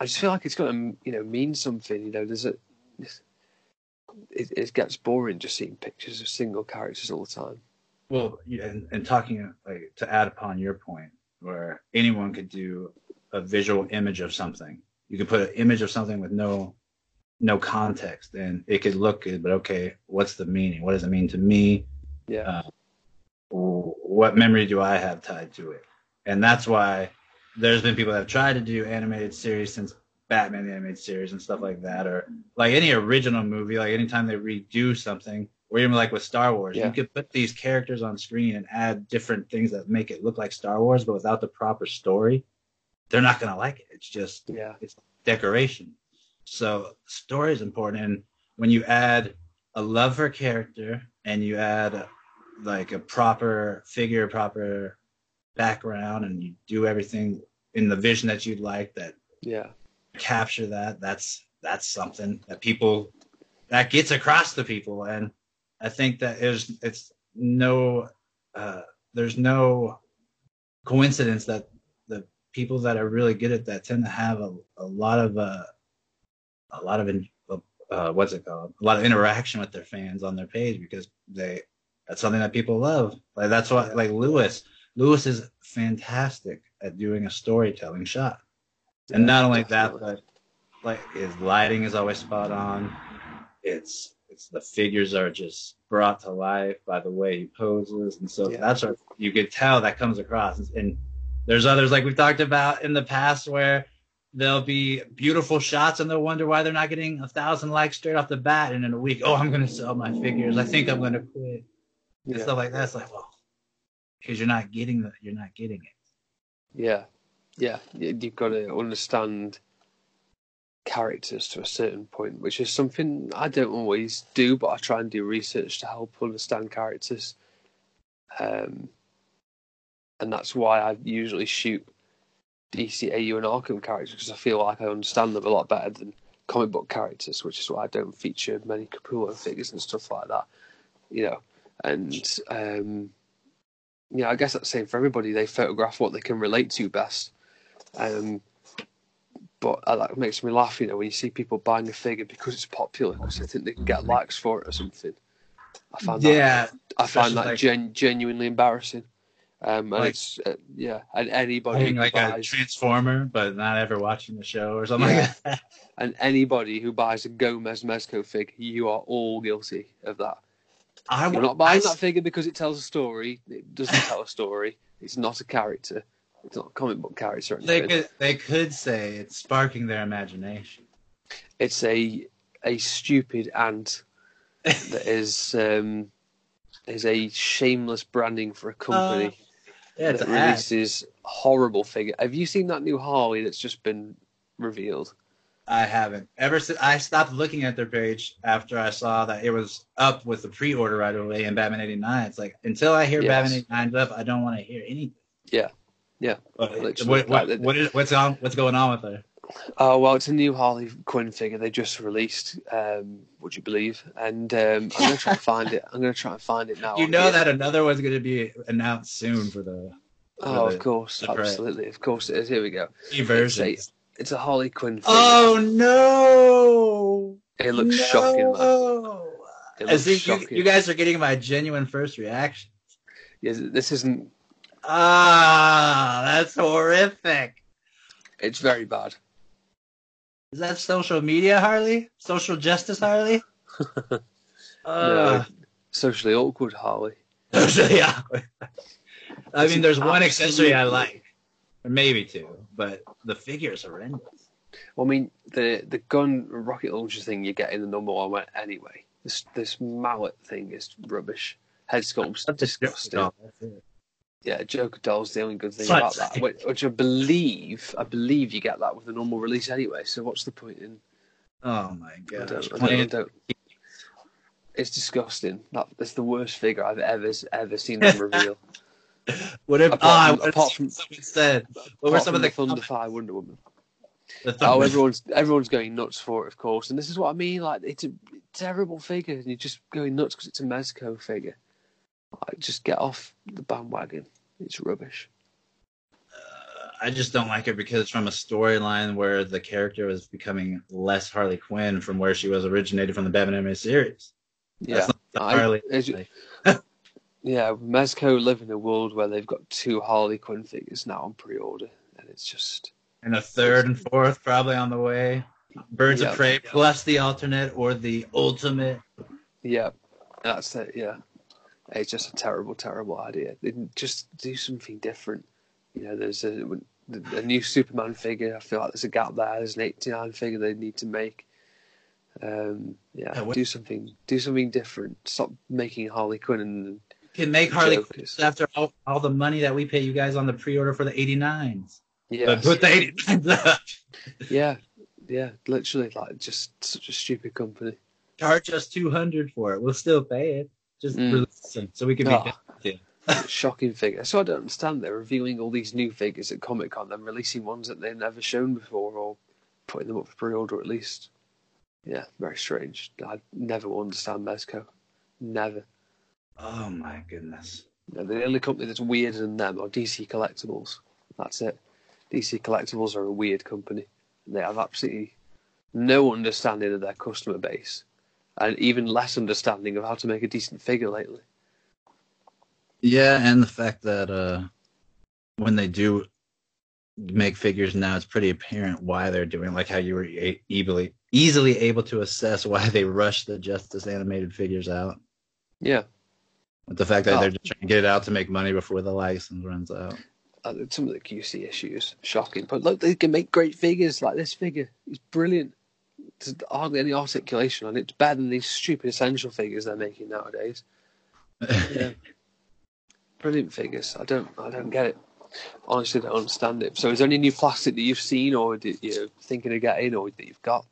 I just feel like it's going to you know mean something. You know, there's a it, it gets boring just seeing pictures of single characters all the time. Well, and, and talking like to add upon your point, where anyone could do a visual image of something. You could put an image of something with no no context, and it could look good. But okay, what's the meaning? What does it mean to me? Yeah, Uh, what memory do I have tied to it? And that's why there's been people that have tried to do animated series since Batman the animated series and stuff like that, or like any original movie. Like anytime they redo something, or even like with Star Wars, Yeah. you could put these characters on screen and add different things that make it look like Star Wars, but without the proper story, they're not gonna like it. It's just yeah, it's decoration. So story is important, and when you add a love for character and you add like a proper figure, proper background, and you do everything in the vision that you'd like that yeah, capture that, that's that's something that people that gets across to people, and I think that is it's no uh, there's no coincidence that the people that are really good at that tend to have a, a lot of uh, a lot of in, uh, what's it called? A lot of interaction with their fans on their page because they that's something that people love. Like that's what like lewis lewis is fantastic at doing a storytelling shot and not only that but like his lighting is always spot on. It's it's the figures are just brought to life by the way he poses and so Yeah. that's what you could tell that comes across. And there's others like we've talked about in the past where there'll be beautiful shots and they'll wonder why they're not getting a thousand likes straight off the bat. And in a week oh i'm going to sell my figures. I think i'm going to quit. And Yeah. stuff like that. It's like well because you're not getting the you're not getting it. Yeah, yeah. You've got to understand characters to a certain point, which is something I don't always do, but I try and do research to help understand characters. Um, and that's why I usually shoot DCAU and Arkham characters because I feel like I understand them a lot better than comic book characters, which is why I don't feature many Capullo figures and stuff like that. You know, and um, yeah, I guess that's the same for everybody. They photograph what they can relate to best. Um, but uh, that makes me laugh, you know, when you see people buying a figure because it's popular, because they think they can get likes for it or something. I find that, yeah I find that like- gen- genuinely embarrassing. Um, and Like- it's uh, yeah, and anybody like a transformer but not ever watching the show or something Yeah. like that and anybody who buys a Gomez Mezco fig, you are all guilty of that. I You're not buying I that figure because it tells a story. It doesn't tell a story. It's not a character. It's not a comic book character. They could they could say it's sparking their imagination. It's a a stupid ant that is um, is a shameless branding for a company Uh, Yeah, that ad. releases horrible figure. Have you seen that new Harley that's just been revealed? I haven't ever since I stopped looking at their page after I saw that it was up with the pre-order right away in Batman '89. It's like until I hear Yes. Batman '89's up, I don't want to hear anything. Yeah. Yeah. Literally, what, what, what is, what's on? What's going on with her? Oh well, it's a new Harley Quinn figure they just released. Um, would you believe? And um, I'm gonna try and find it. I'm gonna try and find it now. you know that another one's going to be announced soon for the Oh, the- of course, absolutely, of course it is. Here we go. three versions. It's a Harley Quinn figure. Oh no! it looks shocking, man. It looks see you, shocking. you guys are getting my genuine first reaction. Yes, this isn't. Ah, that's horrific. It's very bad. Is that social media, Harley? Social justice, Harley? uh, Socially awkward Harley. socially awkward. I mean, there's one accessory I like, or maybe two, but the figure is horrendous. Well, I mean, the the gun rocket launcher thing you get in the number one one anyway. This this mallet thing is rubbish. Head sculpt's disgusting. Oh, that's it. Yeah, Joker doll's the only good thing Fuck's about that, which, which I believe, I believe you get that with the normal release anyway. So what's the point in? Oh my I gosh. don't, I don't, I don't- It's disgusting. That, that's the worst figure I've ever ever seen them reveal. What if? Apart oh, from- wanna apart from- what said. What were Apart some from of the, the comments? Thunderfire Wonder Woman? The Oh, everyone's everyone's going nuts for it, of course, and this is what I mean. Like, it's a terrible figure, and you're just going nuts because it's a Mezco figure. Like, just get off the bandwagon. It's rubbish. I just don't like it because it's from a storyline where the character was becoming less Harley Quinn from where she was originated from the Batman animated series. Yeah, That's not the I- like- yeah. Mezco live in a world where they've got two Harley Quinn figures now on pre-order, and it's just and a third and fourth probably on the way. Birds Yeah. of Prey plus the alternate or the ultimate. yeah, that's it. Yeah, it's just a terrible, terrible idea. Just do something different. You know, there's a a new Superman figure. I feel like there's a gap there. There's an '89 figure they need to make. Um, yeah, Yeah, do something, do something different. Stop making Harley Quinn and Can make Harley Quinn after all, all the money that we pay you guys on the pre-order for the 89s. yeah, But put the 89s up. yeah, yeah. Literally, like just such a stupid company. Charge us 200 for it. We'll still pay it. Just Mm. release them so we can be Oh. with it. Shocking figure. So I don't understand. They're revealing all these new figures at Comic Con, then releasing ones that they've never shown before, or putting them up for pre-order at least. Yeah, very strange. I never will understand Mezco. Never. Oh my goodness. No, the only company that's weirder than them are DC Collectibles. That's it. DC Collectibles are a weird company. They have absolutely no understanding of their customer base, and even less understanding of how to make a decent figure lately. Yeah, and the fact that uh, when they do make figures now, it's pretty apparent why they're doing. Like how you were easily easily able to assess why they rushed the Justice animated figures out. Yeah, But the fact that Oh. they're just trying to get it out to make money before the license runs out. uh, some of the QC issues shocking, but look, they can make great figures like this figure. It's brilliant. There's hardly any articulation on it. It's better than these stupid essential figures they're making nowadays. Yeah. Brilliant figures. I don't, I don't get it. Honestly, don't understand it. So, is there any new plastic that you've seen, or that you're thinking of getting, or that you've got?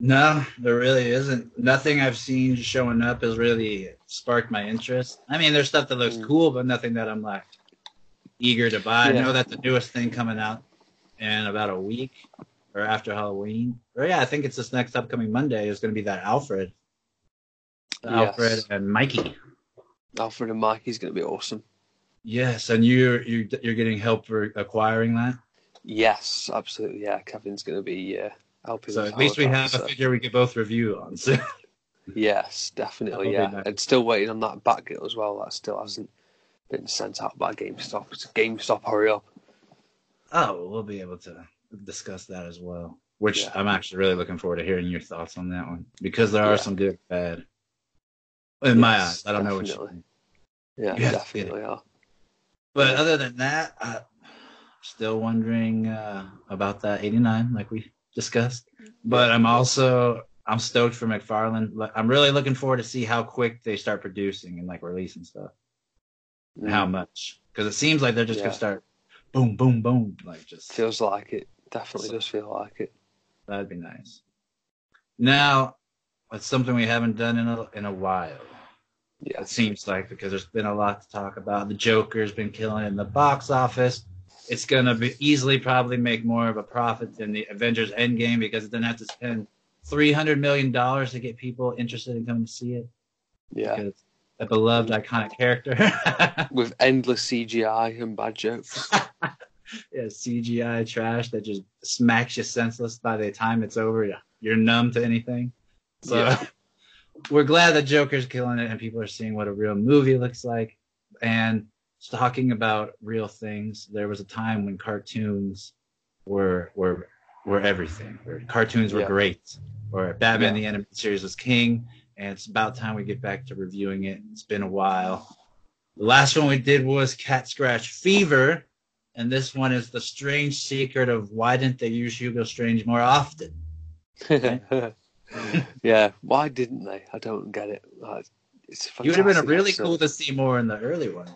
No, there really isn't. Nothing I've seen showing up has really sparked my interest. I mean, there's stuff that looks Mm. cool, but nothing that I'm like eager to buy. I know that the newest thing coming out in about a week or after Halloween. Or yeah, I think it's this next upcoming Monday is going to be that Alfred, Yes. Alfred and Mikey. Alfred and Mikey's going to be awesome. Yes, and you you you're getting help for acquiring that. Yes, absolutely. Yeah, Kevin's going to be uh, helping. So at least we have that, a figure we could both review on. So Yes, definitely. Yeah, nice. and still waiting on that Batgirl as well. That still hasn't been sent out by GameStop. It's GameStop, hurry up! Oh, we'll be able to discuss that as well. Which Yeah. I'm actually really looking forward to hearing your thoughts on that one because there are Yeah. some good and bad. In my eyes, I don't know what you definitely. Yeah, You have to get it. definitely are. But other than that, I'm still wondering uh, about that 89, like we discussed. But I'm also I'm stoked for McFarlane. Like, I'm really looking forward to see how quick they start producing and like releasing stuff. And how Mm, much? Because it seems like they're just Yeah. gonna start boom, boom, boom, like just feels like it. Definitely does feel like it. That'd be nice. Now, it's something we haven't done in a in a while. Yeah, It seems like because there's been a lot to talk about. The Joker's been killing it in the box office. It's gonna be easily probably make more of a profit than the Avengers Endgame because it doesn't have to spend three hundred million dollars to get people interested in coming to see it. yeah. Because a beloved iconic character. With endless CGI and bad jokes. yeah, CGI trash that just smacks you senseless by the time it's over. You're numb to anything. So Yeah. we're glad that Joker's killing it and people are seeing what a real movie looks like. And talking about real things, there was a time when cartoons were were were everything. Where cartoons were Yeah. great. Or Batman Yeah. the Animated Series was king, and it's about time we get back to reviewing it. It's been a while. The last one we did was Cat Scratch Fever, and this one is the strange secret of why didn't they use Hugo Strange more often? yeah, why didn't they? I don't get it. It's You would have been really episode. cool to see more in the early ones.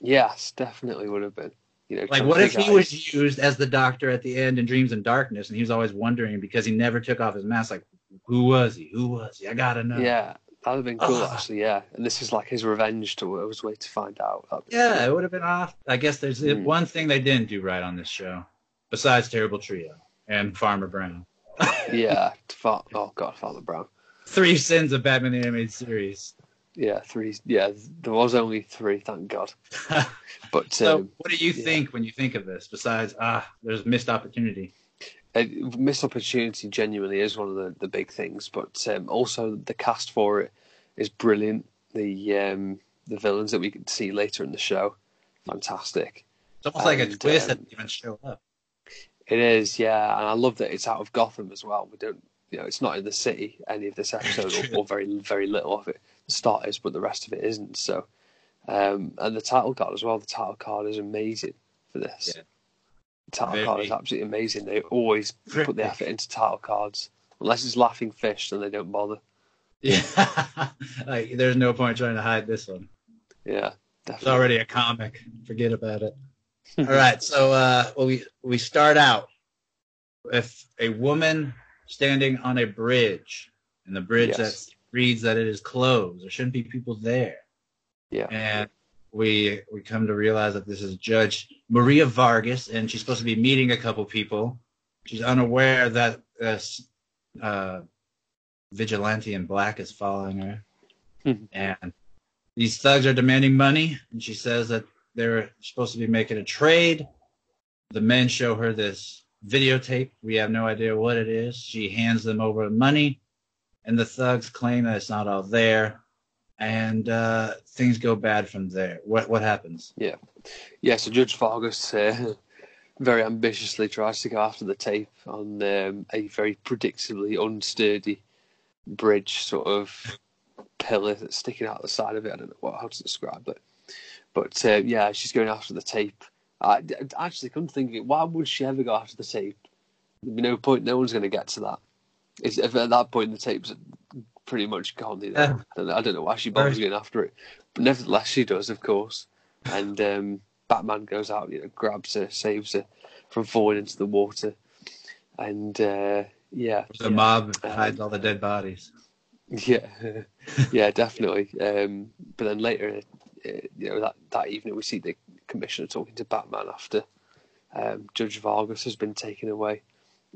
Yes, definitely would have been. You know, Like, what if he was used as the doctor at the end in Dreams in Darkness, and he was always wondering because he never took off his mask? Like, who was he? Who was he? I gotta know. Yeah, that would have been cool Ah. actually. Yeah, and this is like his revenge to his way to find out. Yeah, it would have been off. I guess there's Hmm. one thing they didn't do right on this show, besides Terrible Trio and Farmer Brown. yeah. Fa- oh God, Father Brown. Three sins of Batman the Animated Series. Yeah, three. Yeah, there was only three. Thank God. But so, um, what do you yeah. think when you think of this? Besides, ah, there's missed opportunity. A missed opportunity genuinely is one of the, the big things. But um, also the cast for it is brilliant. The um, the villains that we can see later in the show, fantastic. It's almost like a twist um, that even show up. It is, yeah, and I love that it's out of Gotham as well. We don't, you know, it's not in the city any of this episode, or, or very, very little of it. The start is, but the rest of it isn't. So, um, and the title card as well. The title card is amazing for this. Yeah. Title Very- card is absolutely amazing. They always put the effort into title cards. Unless it's Laughing Fish, then they don't bother. Yeah, like there's no point trying to hide this one. Yeah, It's already a comic. Forget about it. All right, so uh, well, we we start out with a woman standing on a bridge, and the bridge Yes. that reads that it is closed. There shouldn't be people there, Yeah, and we we come to realize that this is Judge Maria Vargas, and she's supposed to be meeting a couple people. She's unaware that this uh, vigilante in black is following her, Mhm. and these thugs are demanding money, and she says that they're supposed to be making a trade. The men show her this videotape. We have no idea what it is. She hands them over money, and the thugs claim that it's not all there, and uh, things go bad from there. What what happens? Yeah, yeah. So Judge Vargas uh, very ambitiously tries to go after the tape on um, a very predictably unsturdy bridge, sort of pillar that's sticking out the side of it. I don't know what, how to describe it, but uh, yeah, she's going after the tape. I, actually of it. Why would she ever go after the tape? There'd be no point. No one's going to get to that. It's, if at that point the tape's pretty much gone, you know, Yeah. I, don't know, I don't know why she bothers going after it, but nevertheless she does, of course. And um, Batman goes out, you know, grabs her, saves her from falling into the water, and uh, yeah, The mob hides all the dead bodies. yeah, yeah, definitely. Um, but then later, uh, you know, that, that evening we see the commissioner talking to Batman after um, Judge Vargas has been taken away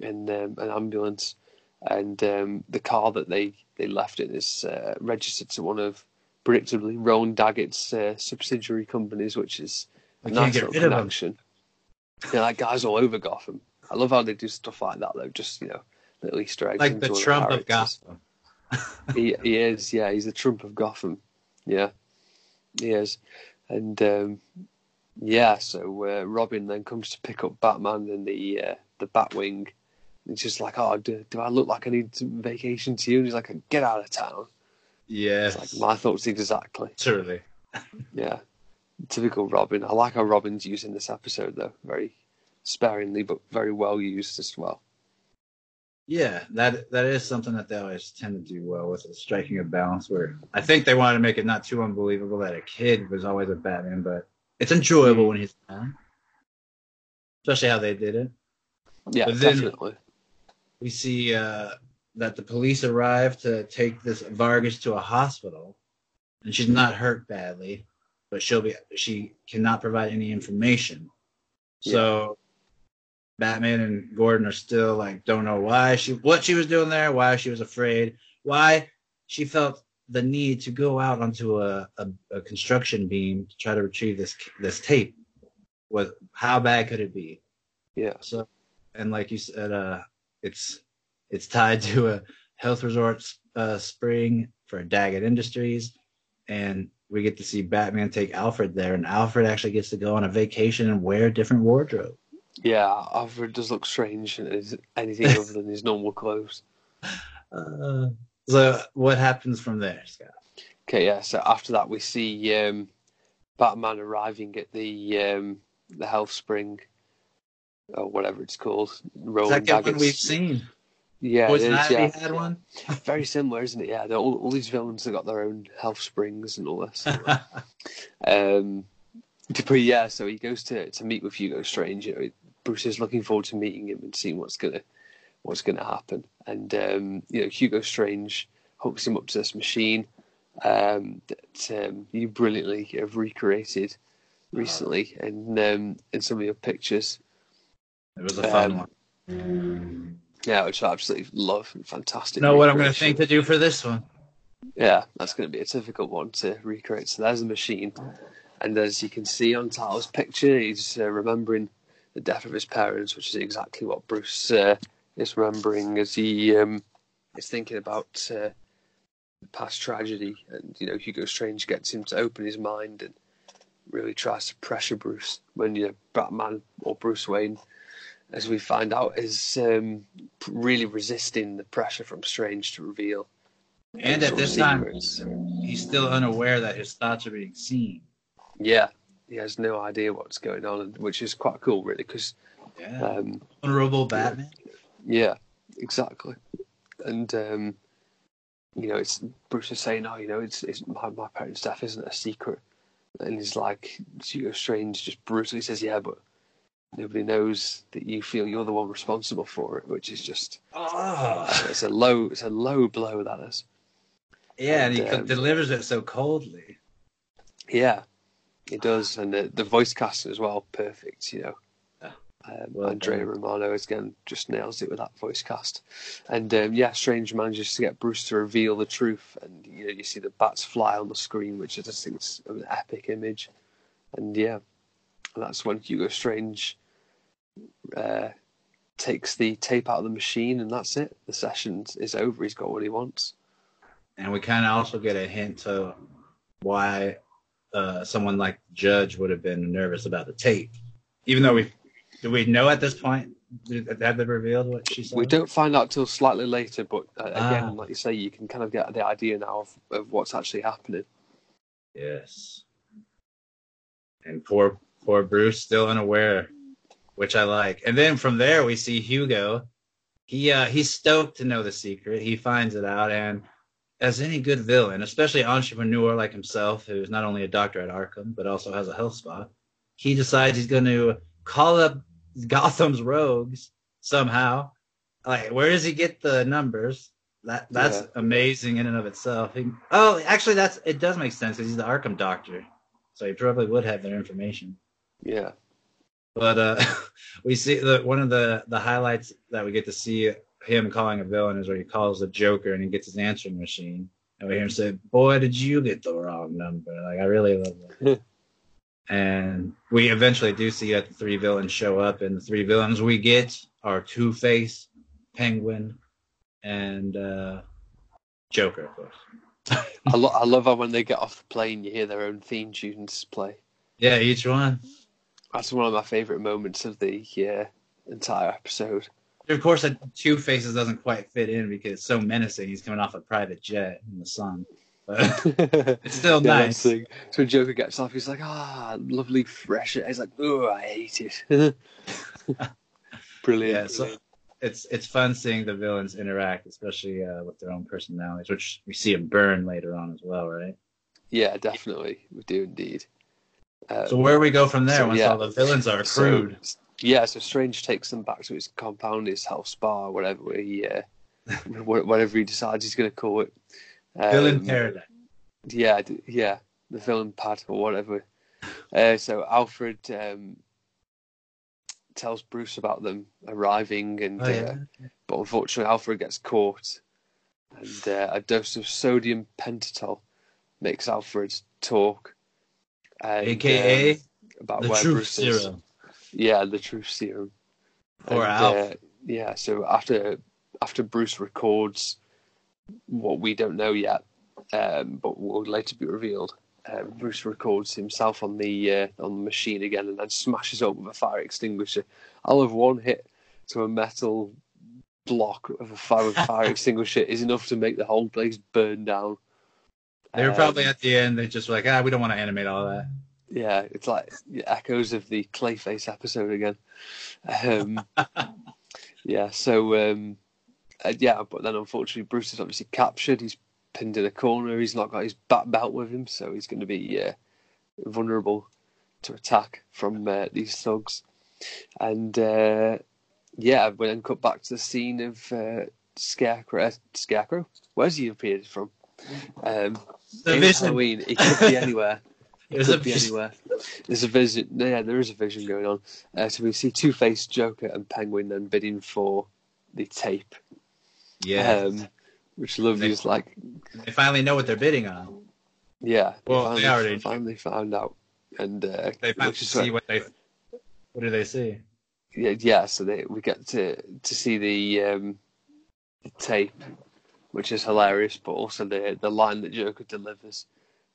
in um, an ambulance, and um, the car that they, they left in is uh, registered to one of predictably Roland Daggett's uh, subsidiary companies, which is a nice little connection. Yeah, that guy's all over Gotham. I love how they do stuff like that, though. Just you know, little Easter eggs. Like the Trump of Gotham. he, he is, yeah, he's the Trump of Gotham. Yeah, he is. And um, yeah, so uh, Robin then comes to pick up Batman in the uh, the Batwing. It's just like, oh, do, do I look like I need some vacation to you? And he's like, get out of town. Yeah. It's like my thoughts exactly. Literally. Yeah, typical Robin. I like how Robin's used in this episode though, very sparingly but very well used as well. Yeah, that that is something that they always tend to do well with is striking a balance where I think they wanted to make it not too unbelievable that a kid was always a Batman, but it's enjoyable mm. when he's around. Especially how they did it. Yeah, But then- definitely. We see uh, that the police arrive to take this Vargas to a hospital, and she's not hurt badly, but she'll be she cannot provide any information. So Batman and Gordon are still like don't know why she what she was doing there, why she was afraid, why she felt the need to go out onto a, a, a construction beam to try to retrieve this this tape. Was how bad could it be? Yeah, So, and like you said, uh, it's it's tied to a health resort uh, spring for Daggett Industries, and we get to see Batman take Alfred there, and Alfred actually gets to go on a vacation and wear a different wardrobe. yeah. Alfred does look strange in anything other than his normal clothes. Uh, so, what happens from there, Scott? Okay, yeah. So after that, we see um, Batman arriving at the um, the health spring, or whatever it's called. Is Roland that one we've seen? Yeah, is, Ivy yeah. had one. Very similar, isn't it? Yeah, all, all these villains have got their own health springs and all this. um, but yeah, so he goes to, to meet with Hugo Strange. You know, Bruce is looking forward to meeting him and seeing what's gonna what's gonna happen. And um, you know, Hugo Strange hooks him up to this machine um, that um, you brilliantly have recreated recently and um, in some of your pictures. It was a fun Um, one. Yeah, which I absolutely love. And fantastic. Know what I'm going to recreation. think to do for this one? Yeah, that's going to be a difficult one to recreate. So there's the machine, and as you can see on Tyler's picture, he's uh, remembering the death of his parents, which is exactly what Bruce uh, is remembering as he um, is thinking about uh, past tragedy. And you know, Hugo Strange gets him to open his mind and really tries to pressure Bruce when you know Batman or Bruce Wayne, as we find out, is um, really resisting the pressure from Strange to reveal. And at this time, he's still unaware that his thoughts are being seen. Yeah, he has no idea what's going on, which is quite cool, really, because Yeah. um, Honorable Batman. yeah, exactly. And um, you know, it's Bruce is saying, "Oh, you know, it's, it's my my parents' death isn't a secret," and he's like, Strange just brutally says, "Yeah, but nobody knows that you feel you're the one responsible for it," which is just Oh. it's a low it's a low blow that is. Yeah, and he um, delivers it so coldly. Yeah, it does, and the, the voice cast as well, perfect. You know, Um, Well Andrea. Romano again just nails it with that voice cast, and um, yeah, Strange manages to get Bruce to reveal the truth, and you know you see the bats fly on the screen, which I just think is an epic image, and yeah, that's when Hugo Strange uh, takes the tape out of the machine, and that's it. The session is over. He's got what he wants. And we kind of also get a hint to why uh, someone like Judge would have been nervous about the tape, even though we do we know at this point have they revealed what she said? We don't find out till slightly later, but uh, again, Ah. like you say, you can kind of get the idea now of, of what's actually happening. Yes. And poor poor Bruce still unaware, which I like. And then from there we see Hugo. He uh he's stoked to know the secret. He finds it out and as any good villain, especially entrepreneur like himself, who's not only a doctor at Arkham but also has a health spa, he decides he's going to call up Gotham's rogues somehow. Like, where does he get the numbers? That that's Yeah. amazing in and of itself. He- oh, actually, that's it does make sense because he's the Arkham doctor, so he probably would have their information. Yeah, But uh, we see the one of the the highlights that we get to see him calling a villain is where he calls the Joker and he gets his answering machine, and we hear him say, "Boy, did you get the wrong number?" Like I really love that. and we eventually do see that the three villains show up, and the three villains we get are Two Face, Penguin, and uh, Joker, of course. I, lo- I love how when they get off the plane, you hear their own theme tunes play. Yeah, each one. That's one of my favourite moments of the uh, entire episode. Of course, that Two Faces doesn't quite fit in because it's so menacing. He's coming off a private jet in the sun. But it's still Yeah, nice. So when Joker gets off, he's like, ah, lovely fresh air. He's like, oh, I hate it. Brilliant. Yeah, so it's it's fun seeing the villains interact, especially uh, with their own personalities, which we see him burn later on as well, right? Yeah, definitely. We do indeed. Um, So where we go from there so, once yeah. all the villains are so- accrued? yeah, so Strange takes them back to his compound, his health spa, whatever he, uh, whatever he decides he's going to call it. Um, Villain paradise. Yeah, yeah, the villain pad or whatever. Uh, so Alfred um, tells Bruce about them arriving, and Oh, yeah. uh, but unfortunately Alfred gets caught, and uh, a dose of sodium pentothal makes Alfred talk, and, AKA um, about the where truth Bruce is. serum. Yeah, the truth serum. Poor And, uh, yeah, so after after Bruce records what we don't know yet, um, but will later be revealed, uh, Bruce records himself on the uh, on the machine again and then smashes up with a fire extinguisher. I'll have one hit to a metal block of a fire, a fire extinguisher is enough to make the whole place burn down. They were Um, probably at the end. They just were like, ah, we don't want to animate all that. Yeah, it's like echoes of the Clayface episode again. Um, yeah, so um, uh, yeah, but then unfortunately Bruce is obviously captured. He's pinned in a corner. He's not got his bat belt with him, so he's going to be uh, vulnerable to attack from uh, these thugs. And uh, yeah, we then cut back to the scene of uh, Scarecrow. Scarecrow, where's he appeared from? Um, The it's vision. Halloween. He could be anywhere. It There's could a be anywhere. There's a vision. Yeah, there is a vision going on. Uh, so we see Two Face, Joker, and Penguin then bidding for the tape. Yeah. Um, which lovely is like, they finally know what they're bidding on. yeah. Well, finally, they already- finally found out, and uh, They finally see what they. What do they see? yeah, yeah. So they, we get to to see the, um, the tape, which is hilarious, but also the the line that Joker delivers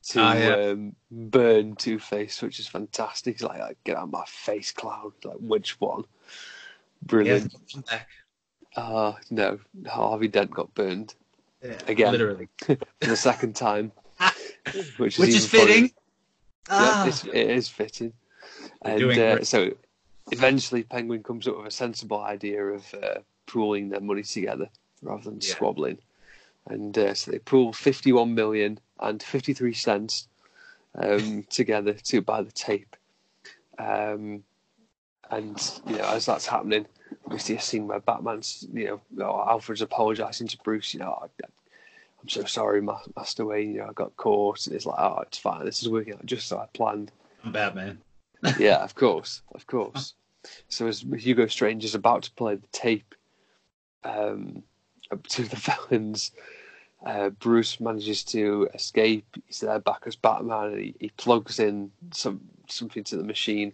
to Ah, yeah. um, burn Two Face, which is fantastic. He's like, like, "Get out of my face, clown!" Like, which one? Brilliant. Yeah. Uh no, Harvey Dent got burned Yeah, Again. literally. for the second time, which is, Which is fitting. Ah. Yeah, it's, it is fitting. And uh, so eventually, Penguin comes up with a sensible idea of uh, pooling their money together rather than Yeah. squabbling. And uh, so they pool 51 million and 53 cents um, together to buy the tape. Um, and you know, as that's happening, we see a scene where Batman's, you know, Alfred's apologising to Bruce. You know, I, I'm so sorry, Master Wayne. You know, I got caught, and it's like, oh, it's fine. This is working out just as I planned. I'm Batman. yeah, of course, of course. so as Hugo Strange is about to play the tape um, to the villains, uh, Bruce manages to escape. He's there back as Batman, and he, he plugs in some something to the machine.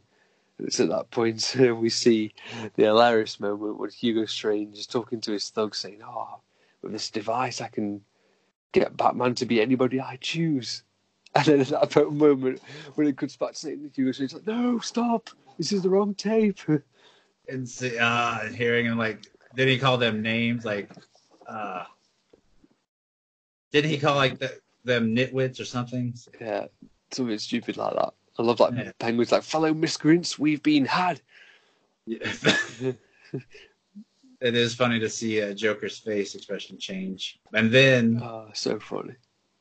And it's at that point we see the hilarious moment when Hugo Strange is talking to his thug, saying, "Oh, with this device, I can get Batman to be anybody I choose." And then at that moment when it comes back to saying Hugo Strange, like, "No, stop! This is the wrong tape." And uh, hearing him like, then he called them names? Like, uh, didn't he call like the, them nitwits or something? Yeah, something stupid like that. I love like Yeah. penguins like fellow miscreants, we've been had. Yeah. it is funny to see a Joker's face expression change, and then Oh, so funny.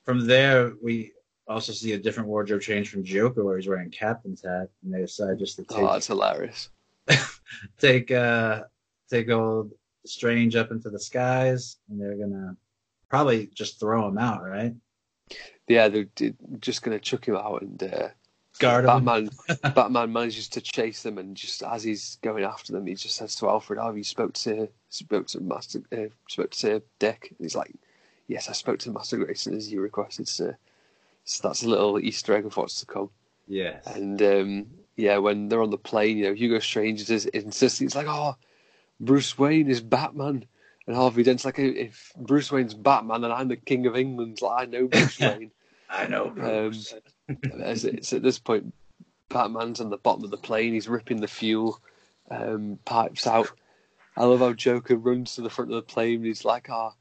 from there we also see a different wardrobe change from Joker, where he's wearing Captain's hat, and they decide just to take Oh, that's hilarious. take uh take old Strange up into the skies, and they're gonna probably just throw him out, right? Yeah, they're d- just gonna chuck him out, and uh, Guard him. Batman. Batman manages to chase them, and just as he's going after them, he just says to Alfred, "Oh, you spoke to spoke to Master uh, spoke to Dick." And he's like, "Yes, I spoke to Master Grayson as you requested, sir." So that's a little Easter egg of what's to come. Yes. And um, yeah, when they're on the plane, you know, Hugo Strange is insisting. It's like, oh, Bruce Wayne is Batman. And Harvey Dent's like, if Bruce Wayne's Batman and I'm the King of England, like, I know Bruce Wayne. I know. Bruce. As it's at this point, Batman's on the bottom of the plane. He's ripping the fuel um, pipes out. I love how Joker runs to the front of the plane. And he's like, ah,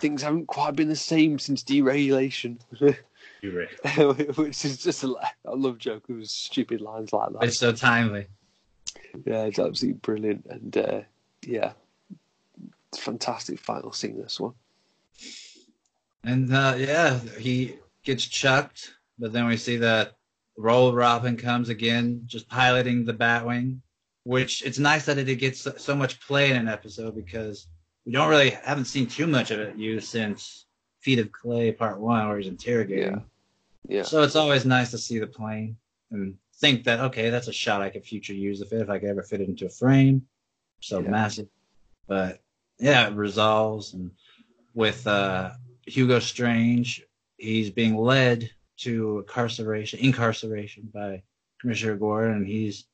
things haven't quite been the same since deregulation. Which is just, a, I love Joker's stupid lines like that. It's so timely. Yeah, it's absolutely brilliant, and uh, yeah, it's fantastic final scene. This one. And uh, yeah, he gets chucked, but then we see that Roll Robin comes again, just piloting the Batwing, which it's nice that it gets so, much play in an episode because we don't really haven't seen too much of it used since Feet of Clay Part One, where he's interrogating. Yeah, So it's always nice to see the plane and think that okay, that's a shot I could future use if it if I could ever fit it into a frame. So Yeah. massive, but yeah, it resolves and with uh, Hugo Strange, he's being led to incarceration, incarceration by Commissioner Gordon, and he's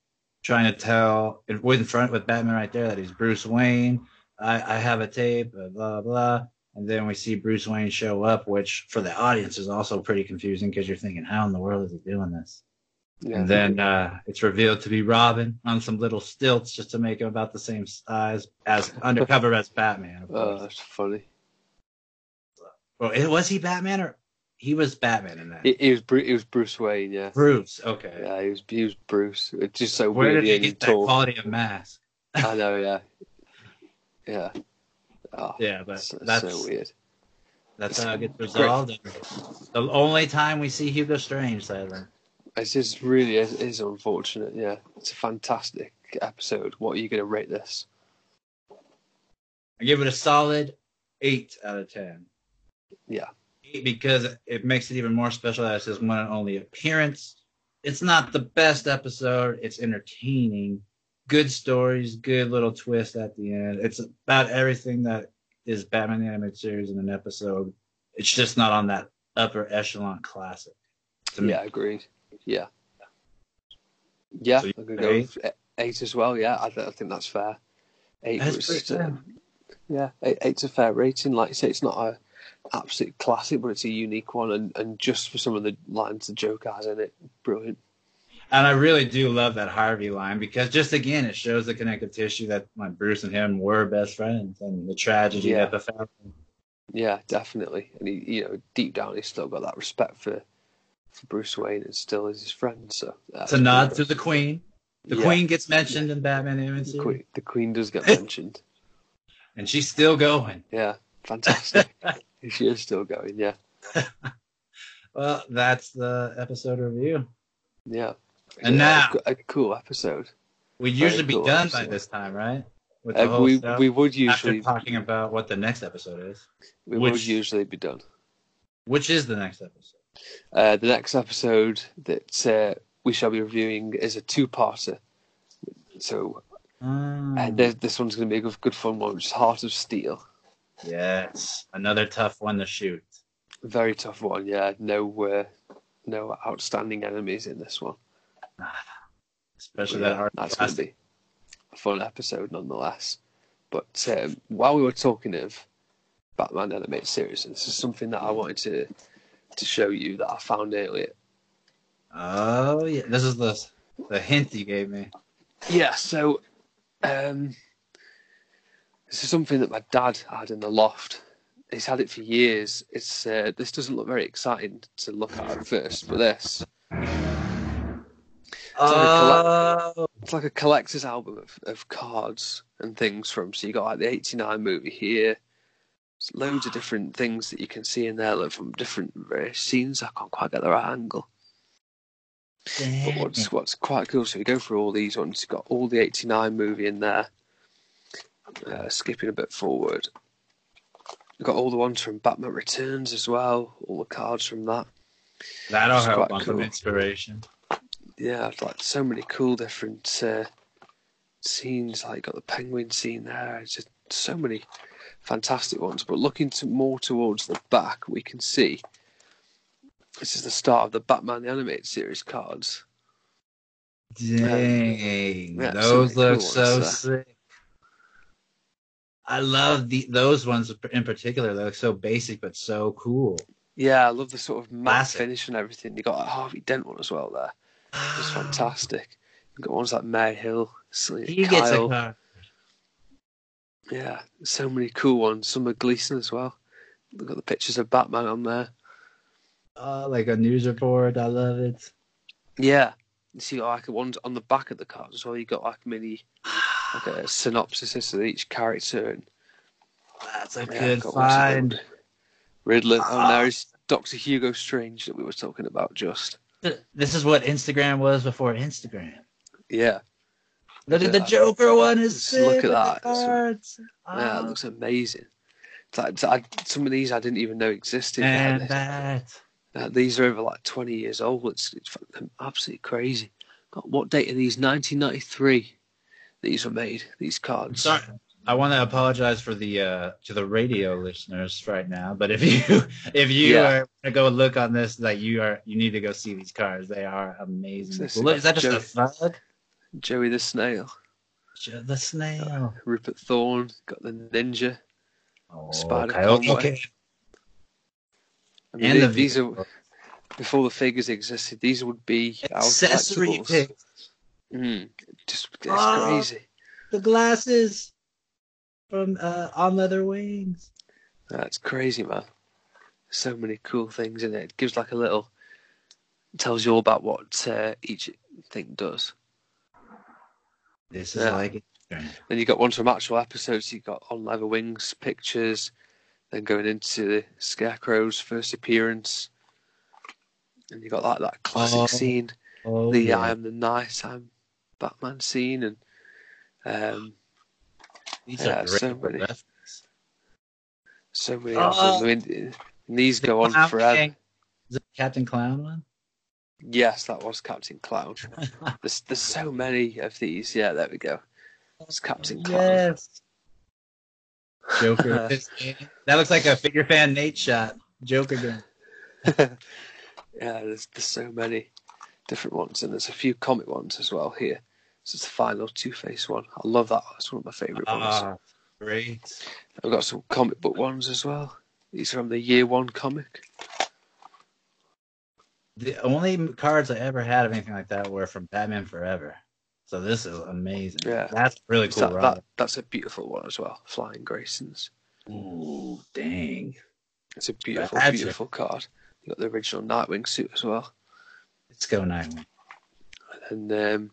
trying to tell in front with Batman right there that he's Bruce Wayne. I, I have a tape, blah blah blah. And then we see Bruce Wayne show up, which for the audience is also pretty confusing because you're thinking, how in the world is he doing this? Yeah. And then uh, it's revealed to be Robin on some little stilts just to make him about the same size as undercover as Batman. Of oh, that's funny. Well, it- was he Batman or he was Batman in that? It, it was Bru- it was Bruce Wayne. Yeah, Bruce. Okay. yeah, he was he was Bruce. It's just so Where did weirdly he and get that tall. quality of mask? I know. Yeah, yeah. Oh, Yeah, but that's, that's so weird. that's how it gets resolved. The only time we see Hugo Strange, sadly. It's just really is, is unfortunate. Yeah, it's a fantastic episode. What are you going to rate this? I give it a solid eight out of ten. Yeah. Eight because it makes it even more special that it's his one and only appearance. It's not the best episode. It's entertaining, good stories, good little twist at the end. It's about everything that is Batman the Animated Series in an episode. It's just not on that upper echelon classic. Yeah, agreed. Yeah. Yeah, So I'm gonna go eight? eight as well. Yeah, I, I think that's fair. Eight That's was, yeah, eight, eight's a fair rating. Like you say, it's not a absolute classic, but it's a unique one, and, and just for some of the lines the Joker has in it, brilliant. And I really do love that Harvey line because just again, it shows the connective tissue that like Bruce and him were best friends and the tragedy Yeah. that befell them. Yeah, definitely. And he, you know, deep down, he's still got that respect for Bruce Wayne, is still is his friend. So It's a nod to the Queen. The Yeah. Queen gets mentioned in Batman the Animated The Series, Queen, the Queen does get mentioned. and she's still going. Yeah, fantastic. she is still going. Yeah, Well, that's the episode review. yeah. And Yeah, now- a, a cool episode. We'd usually be cool done by this time, right? With Uh, we stuff, we would after usually talking about what the next episode is. we would usually be done. Which is the next episode? Uh, the next episode that uh, we shall be reviewing is a two-parter. So Mm. And th- this one's going to be a good, good fun one, which is Heart of Steel. Yes, another tough one to shoot. Very tough one, yeah. No, uh, no outstanding enemies in this one. Especially Yeah, that hard that's going to be a fun episode nonetheless. But um, while we were talking of Batman animated series, this is something that I wanted to to show you that I found earlier. Oh yeah, this is the the hint you gave me. Yeah, so um, this is something that my dad had in the loft. He's had it for years. It's uh, this doesn't look very exciting to look at at first, but this Oh, it's like a collector's album of, of cards and things from. So you got like the '89 movie here. Loads of different things that you can see in there, like from different various scenes. I can't quite get the right angle. But what's what's quite cool, so we go through all these ones. You've got all the '89 movie in there. Uh, skipping a bit forward, you've got all the ones from Batman Returns as well. All the cards from that. that'll it's help quite on cool. inspiration. Yeah, it's like so many cool different uh, scenes. Like got the penguin scene there. It's just so many fantastic ones. But looking to more towards the back, we can see this is the start of the Batman the Animated Series cards. Dang, yeah, those so look cool so ones sick. I love the those ones in particular. They look so basic but so cool. Yeah, I love the sort of matte Classic. finish and everything. You got a Harvey Dent one as well there. It's Ah. fantastic. You've got ones like May Hill, Selina He gets a Kyle. car. Yeah, so many cool ones. Summer Gleeson as well. We've got the pictures of Batman on there. Oh, like a news report. I love it. Yeah. You see like ones on the back of the cards as well. You got like mini like a synopsis of each character and That's a yeah, good got what's his name? find. Riddler. Oh Ah. there's Doctor Hugo Strange that we were talking about just. This is what Instagram was before Instagram. Yeah. Look Yeah. at the Joker one is Just sick. look at with the that. Cards. Yeah, it Ah. looks amazing. It's like, it's like- some of these I didn't even know existed. and that. uh, these are over like 20 years old. It's, it's fucking absolutely crazy. God, what date are these? 1993. These were made. These cards. Sorry, I want to apologize for the uh, to the radio listeners right now. But if you if you Yeah. are to go look on this, like you are, you need to go see these cars. They are amazing. This Look, is that just Joe- a thug? Joey the Snail, Joe The snail. Rupert Thorne, got the Ninja. Oh, Spider Coyote. Conway. Okay. I mean, And they- the these are before the figures existed. These would be accessory collectibles. pick. Mm, just it's Oh. crazy. The glasses from uh, on leather wings. That's crazy, man. So many cool things in it. It gives like a little, tells you all about what uh, each thing does. This is Yeah. like it. Then you got ones from actual episodes. You got on leather wings pictures, then going into the Scarecrow's first appearance, and you got like that classic Oh, scene, Oh, the yeah. I am the night I'm Batman scene, and um, These yeah, are great so many. references. so many. Oh. others. I mean, these The go on forever. King. Is it Captain Clown one? Yes, that was Captain Clown. There's there's so many of these. Yeah, there we go. It's Captain Clown. Yes. Joker. that looks like a figure fan Nate shot. Joker gun. yeah, there's there's so many different ones, and there's a few comic ones as well here. This is the final Two Face one. I love that. That's one of my favourite ones. Ah, great. I've got some comic book ones as well. These are from the Year One comic. The only cards I ever had of anything like that were from Batman Forever. So this is amazing. Yeah. That's really cool. that, that, that's a beautiful one as well. Flying Graysons. Ooh, dang. It's a beautiful, That's it. beautiful card. You got the original Nightwing suit as well, Let's go Nightwing. and um,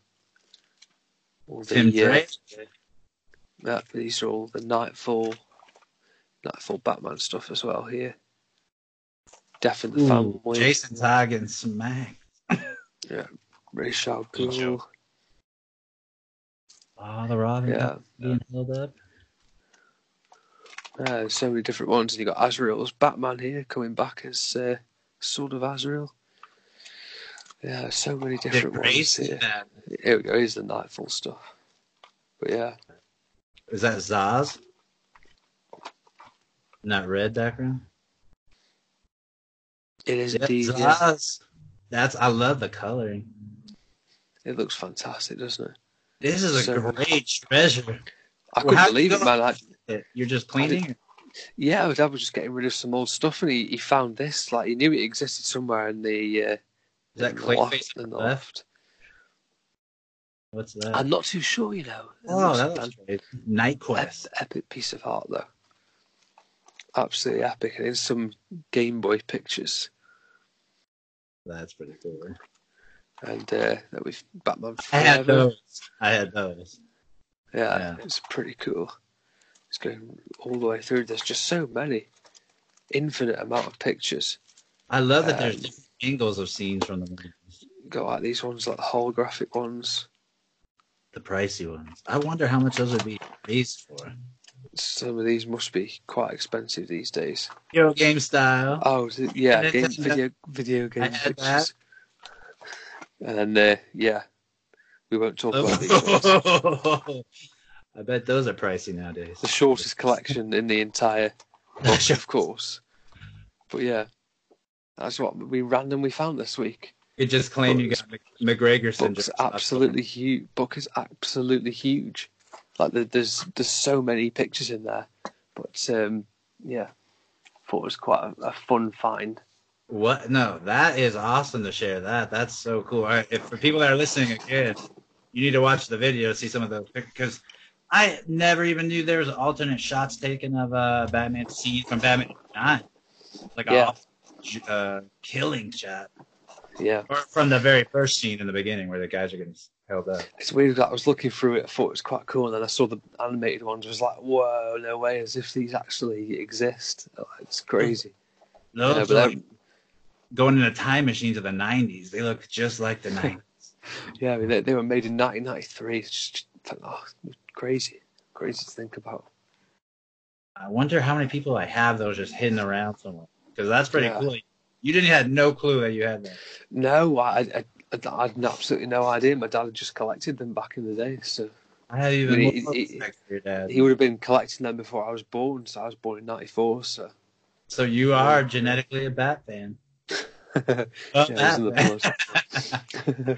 all the Tim uh, these are all the Knightfall, Knightfall Batman stuff as well here. Death in the Ooh, Family, Jason Todd getting smacked. Ra's al Good Ghul. joke. Oh, the Robin Yeah, being held up. uh, there's so many different ones. And you got Azrael's Batman here coming back as uh, Sword of Azrael. Yeah, so many Dick different ones Grayson. here. that. Here we go. Here's the Knightfall stuff. But yeah, Is that Zsasz? Not red background. It is Yeah, indeed. Yeah. That's I love the coloring. It looks fantastic, doesn't it? This is a So- great treasure. I Well, couldn't believe it, man. I, You're just cleaning. yeah, my dad was just getting rid of some old stuff, and he, he found this. Like he knew it existed somewhere in the uh, Is that in the loft- in the left? What's that? I'm not too sure, you know. Oh, looks that an great. KnightQuest. epic piece of art, though. Absolutely epic, and in some Game Boy pictures, That's pretty cool. and uh, that we've Batman I had those. I had those. Yeah, Yeah. it's pretty cool. It's going all the way through. There's just so many, infinite amount of pictures. I love that there's Um, different angles of scenes from the movies. Got like these ones, like the holographic ones. The pricey ones. I wonder how much those would be raised for. Some of these must be quite expensive these days. Video game style. Oh, yeah, game, video video game pictures. And uh, yeah, we won't talk about these ones. I bet those are pricey nowadays. The shortest collection in the entire book, of course. But yeah, that's what we randomly found this week. You just claim you got Mc- McGregor syndrome. Book's absolutely huge. Book is absolutely huge. Like there's there's so many pictures in there, but um, yeah, thought it was quite a, a fun find. What? No, that is awesome to share. That that's so cool. All right, if for people that are listening again, you need to watch the video, to see some of those pictures. because I never even knew there was alternate shots taken of uh, Batman scene from Batman Nine, like Yeah. a uh, killing shot, Yeah, or from the very first scene in the beginning where the guys are getting held up. it's weird. That I was looking through it, I thought it was quite cool, and then I saw the animated ones. I was like, whoa, no way, as if these actually exist. Like, It's crazy. Those Yeah, but like going in a time machine to the '90s. They look just like the '90s. Yeah, I mean they, they were made in 1993. It's just oh, crazy, crazy to think about. I wonder how many people I have those just hidden around somewhere. Because that's pretty Yeah. cool. You didn't have no clue that you had that. No, I, I, I, had absolutely no idea. My dad had just collected them back in the day, so I had even I mean, it- respect for your dad. he would have been collecting them before I was born. So I was born in '94. So So you are genetically a Bat fan. A Yeah, Bat isn't it fan. the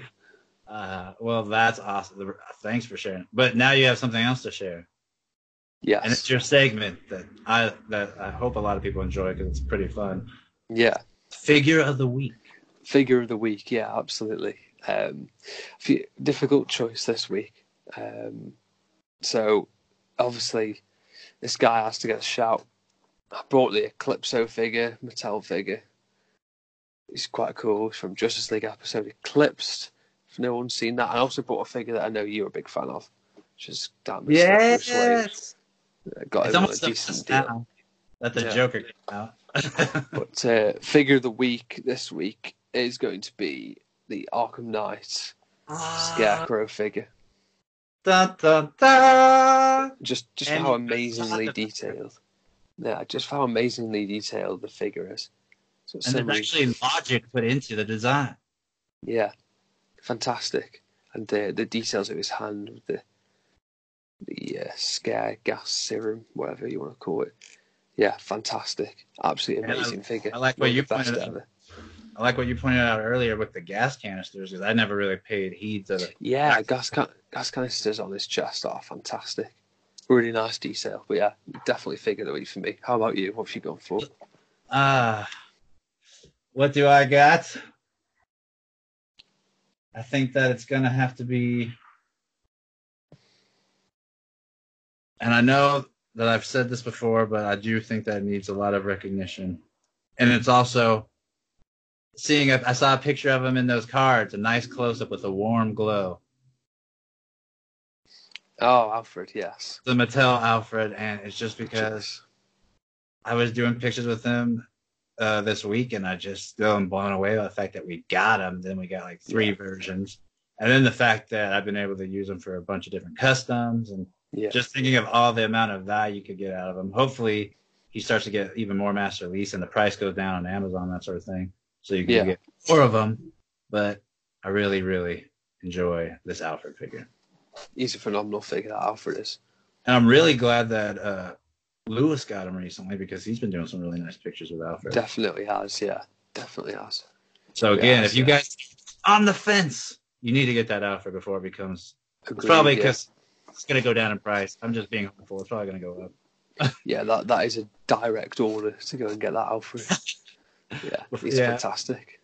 uh, well, that's awesome. Thanks for sharing. But now you have something else to share, yes, and it's your segment that I that I hope a lot of people enjoy because it's pretty fun. yeah. Figure of the week. Figure of the week, yeah, absolutely. Um, few, difficult choice this week. Um, so, obviously, this guy has to get a shout. I brought the Eclipso figure, Mattel figure. He's quite cool. He's from Justice League episode Eclipsed. If no one's seen that, I also brought a figure that I know you're a big fan of, which is damn Bruce Wayne. I got It's him on a almost a decent deal. now that the Yeah. Joker came out. But uh, figure of the week this week is going to be the Arkham Knight Ah. Scarecrow figure. Dun, dun, dun. Just just And how amazingly the- detailed. Yeah, just how amazingly detailed the figure is. So And there's actually logic put into the design. yeah, fantastic. And the the details of his hand with the the uh, scare gas serum, whatever you want to call it. Yeah, fantastic. Absolutely And I- amazing figure. I like what you pointed out. I like what you pointed out earlier with the gas canisters because I never really paid heed to the. Yeah, gas can- gas canisters on his chest are fantastic. Really nice detail, but yeah, definitely figure the week for me. How about you? What have you gone for? Ah, what do I got? I think that it's gonna have to be, and I know that I've said this before, but I do think that it needs a lot of recognition, and it's also seeing. A, I saw a picture of him in those cards, a nice close up with a warm glow. Oh, Alfred, yes. The Mattel Alfred, and it's just because I was doing pictures with him uh, this week, and I just still am blown away by the fact that we got him. Then we got like three Yeah. versions, and then the fact that I've been able to use them for a bunch of different customs, and Yeah. just thinking of all the amount of value you could get out of him. Hopefully, he starts to get even more mass release, and the price goes down on Amazon, that sort of thing, so you can Yeah. get four of them. But I really, really enjoy this Alfred figure. he's a phenomenal figure. That Alfred is. And I'm really glad that uh, Lewis got him recently because he's been doing some really nice pictures with Alfred. Definitely has. Yeah, definitely has. So again, Yeah, if you yeah. guys on the fence, you need to get that Alfred before it becomes. It's Agreed, probably yeah. because it's going to go down in price. I'm just being hopeful. It's probably going to go up. Yeah, that that is a direct order to go and get that Alfred. yeah, he's Yeah. fantastic.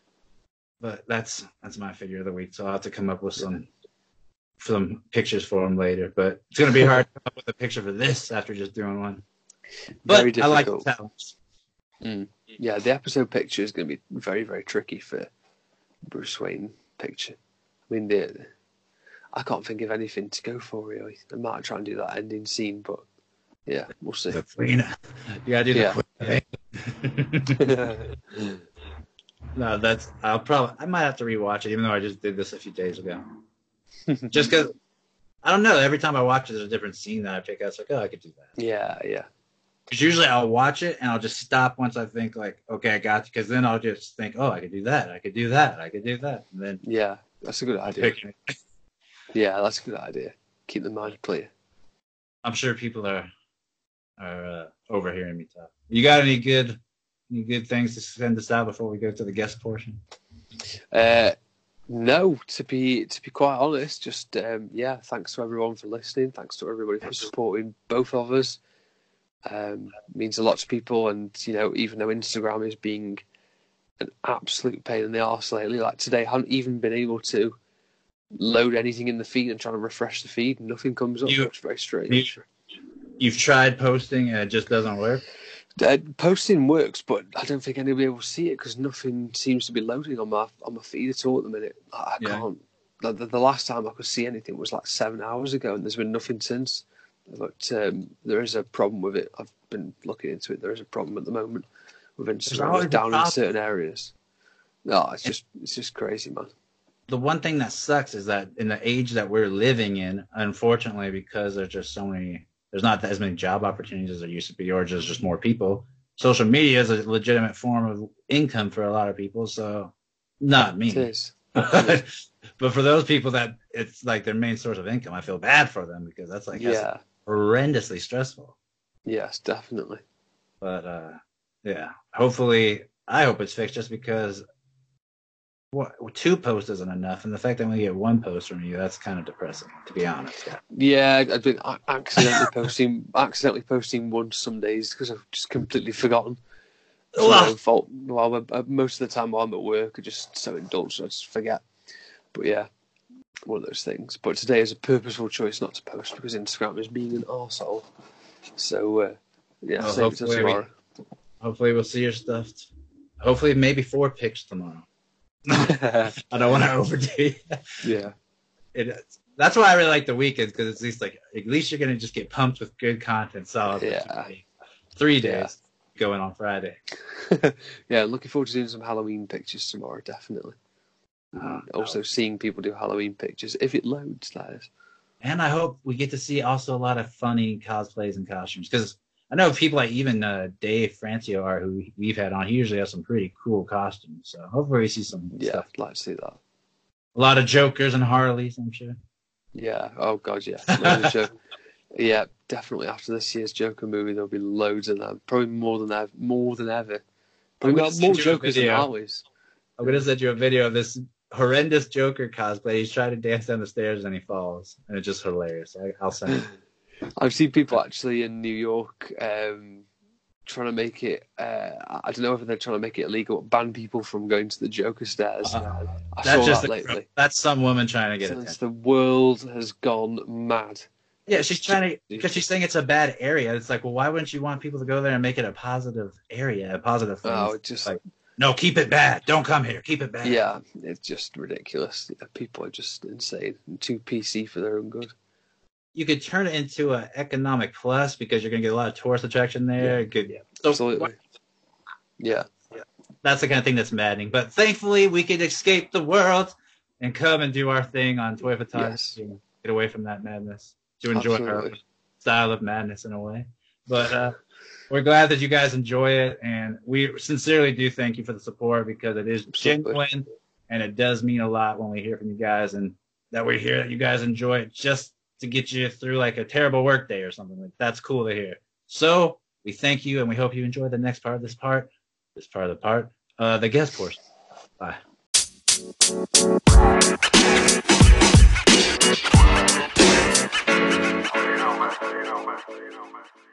But that's that's my figure of the week. So I'll have to come up with some some pictures for him later. But it's going to be hard to come up with a picture for this after just doing one. But Very I like the difficult. challenge. Mm. Yeah, the episode picture is going to be very very tricky for Bruce Wayne picture. I mean, the I can't think of anything to go for really. I might try and do that ending scene, but yeah, we'll see. The queen. You got to do the Yeah. queen. No, that's I'll probably I might have to rewatch it, even though I just did this a few days ago. just because I don't know. Every time I watch it, there's a different scene that I pick out. It's like, oh, I could do that. yeah, yeah, Because usually I'll watch it and I'll just stop once I think like, okay, I got. Because then I'll just think, oh, I could do that. I could do that. I could do that. And then yeah. That's a good idea. Yeah, that's a good idea. Keep the mind clear. I'm sure people are are uh, overhearing me talk. You got any good any good things to send us out before we go to the guest portion? Uh, no, to be to be quite honest, just um, yeah. Thanks to everyone for listening. Thanks to everybody for supporting both of us. Um, means a lot to people, and you know, even though Instagram is being an absolute pain in the arse lately, like today, I haven't even been able to load anything in the feed and trying to refresh the feed, and nothing comes up. You- it's very strange. You've tried posting and it just doesn't work. Uh, posting works, but I don't think anybody will see it because nothing seems to be loading on my on my feed at all at the minute. I, I Yeah. can't. The, the, the last time I could see anything was like seven hours ago, and there's been nothing since. But um, there is a problem with it. I've been looking into it. There is a problem at the moment with Instagram. always It's down in certain areas. No, it's just it's just crazy, man. the one thing that sucks is that in the age that we're living in, unfortunately, because there's just so many, there's not as many job opportunities as there used to be, or just just more people. Social media is a legitimate form of income for a lot of people. So, not me. It is. but for those people that it's like their main source of income, I feel bad for them because that's like that's yeah. horrendously stressful. Yes, definitely. But uh, yeah, hopefully, I hope it's fixed just because what two posts isn't enough, and the fact that we only get one post from you, that's kind of depressing, to be honest. Yeah. Yeah, I've been accidentally posting accidentally posting once some days because I've just completely forgotten. My Well- fault. While uh, most of the time while I'm at work, I just so indulged, I just forget. But yeah, one of those things. But today is a purposeful choice not to post because Instagram is being an arsehole. So uh, yeah, Well, save it hopefully We, hopefully, we'll see your stuff. Hopefully, maybe four pics tomorrow. I don't want to overdo it. yeah, it. That's why I really like the weekends because at least like at least you're gonna just get pumped with good content. Solid. Yeah. Three days going on Friday. yeah. Looking forward to doing some Halloween pictures tomorrow. Definitely. Uh, Also seeing people do Halloween pictures if it loads. That is. And I hope we get to see also a lot of funny cosplays and costumes because I know people like even uh, Dave Francio are who we've had on. He usually has some pretty cool costumes. So hopefully we see some Yeah, stuff. I'd like to see that. A lot of Jokers and Harleys, I'm sure. Yeah. Oh God, yeah. Yeah, definitely. After this year's Joker movie, there'll be loads of them. Probably more than ever. More than ever. Probably gonna got more send you a Jokers than. Harleys. I'm gonna send you a video of this horrendous Joker cosplay. He's trying to dance down the stairs and he falls, and it's just hilarious. I, I'll send it. I've seen people actually in New York um, trying to make it. Uh, I don't know if they're trying to make it illegal, ban people from going to the Joker stairs. I Uh, saw That's just that lately. that's some woman trying to get Since attention. the world has gone mad. Yeah, she's trying to because she's saying it's a bad area. It's like, well, why wouldn't you want people to go there and make it a positive area, a positive thing? Oh, just like, no, keep it bad. Don't come here. Keep it bad. yeah, it's just ridiculous. Yeah, people are just insane and too PC for their own good. You could turn it into an economic plus because you're going to get a lot of tourist attraction there. Good. So Absolutely. Yeah. that's the kind of thing that's maddening. But thankfully, we could escape the world and come and do our thing on Toy Photography and get away from that madness to enjoy our style of madness in a way. But uh, we're glad that you guys enjoy it, and we sincerely do thank you for the support because it is Absolutely. genuine and it does mean a lot when we hear from you guys and that we hear that you guys enjoy it just to get you through like a terrible work day or something. Like that's cool to hear. So we thank you and we hope you enjoy the next part of this part, this part of the part, uh, the guest portion. Bye. You. You.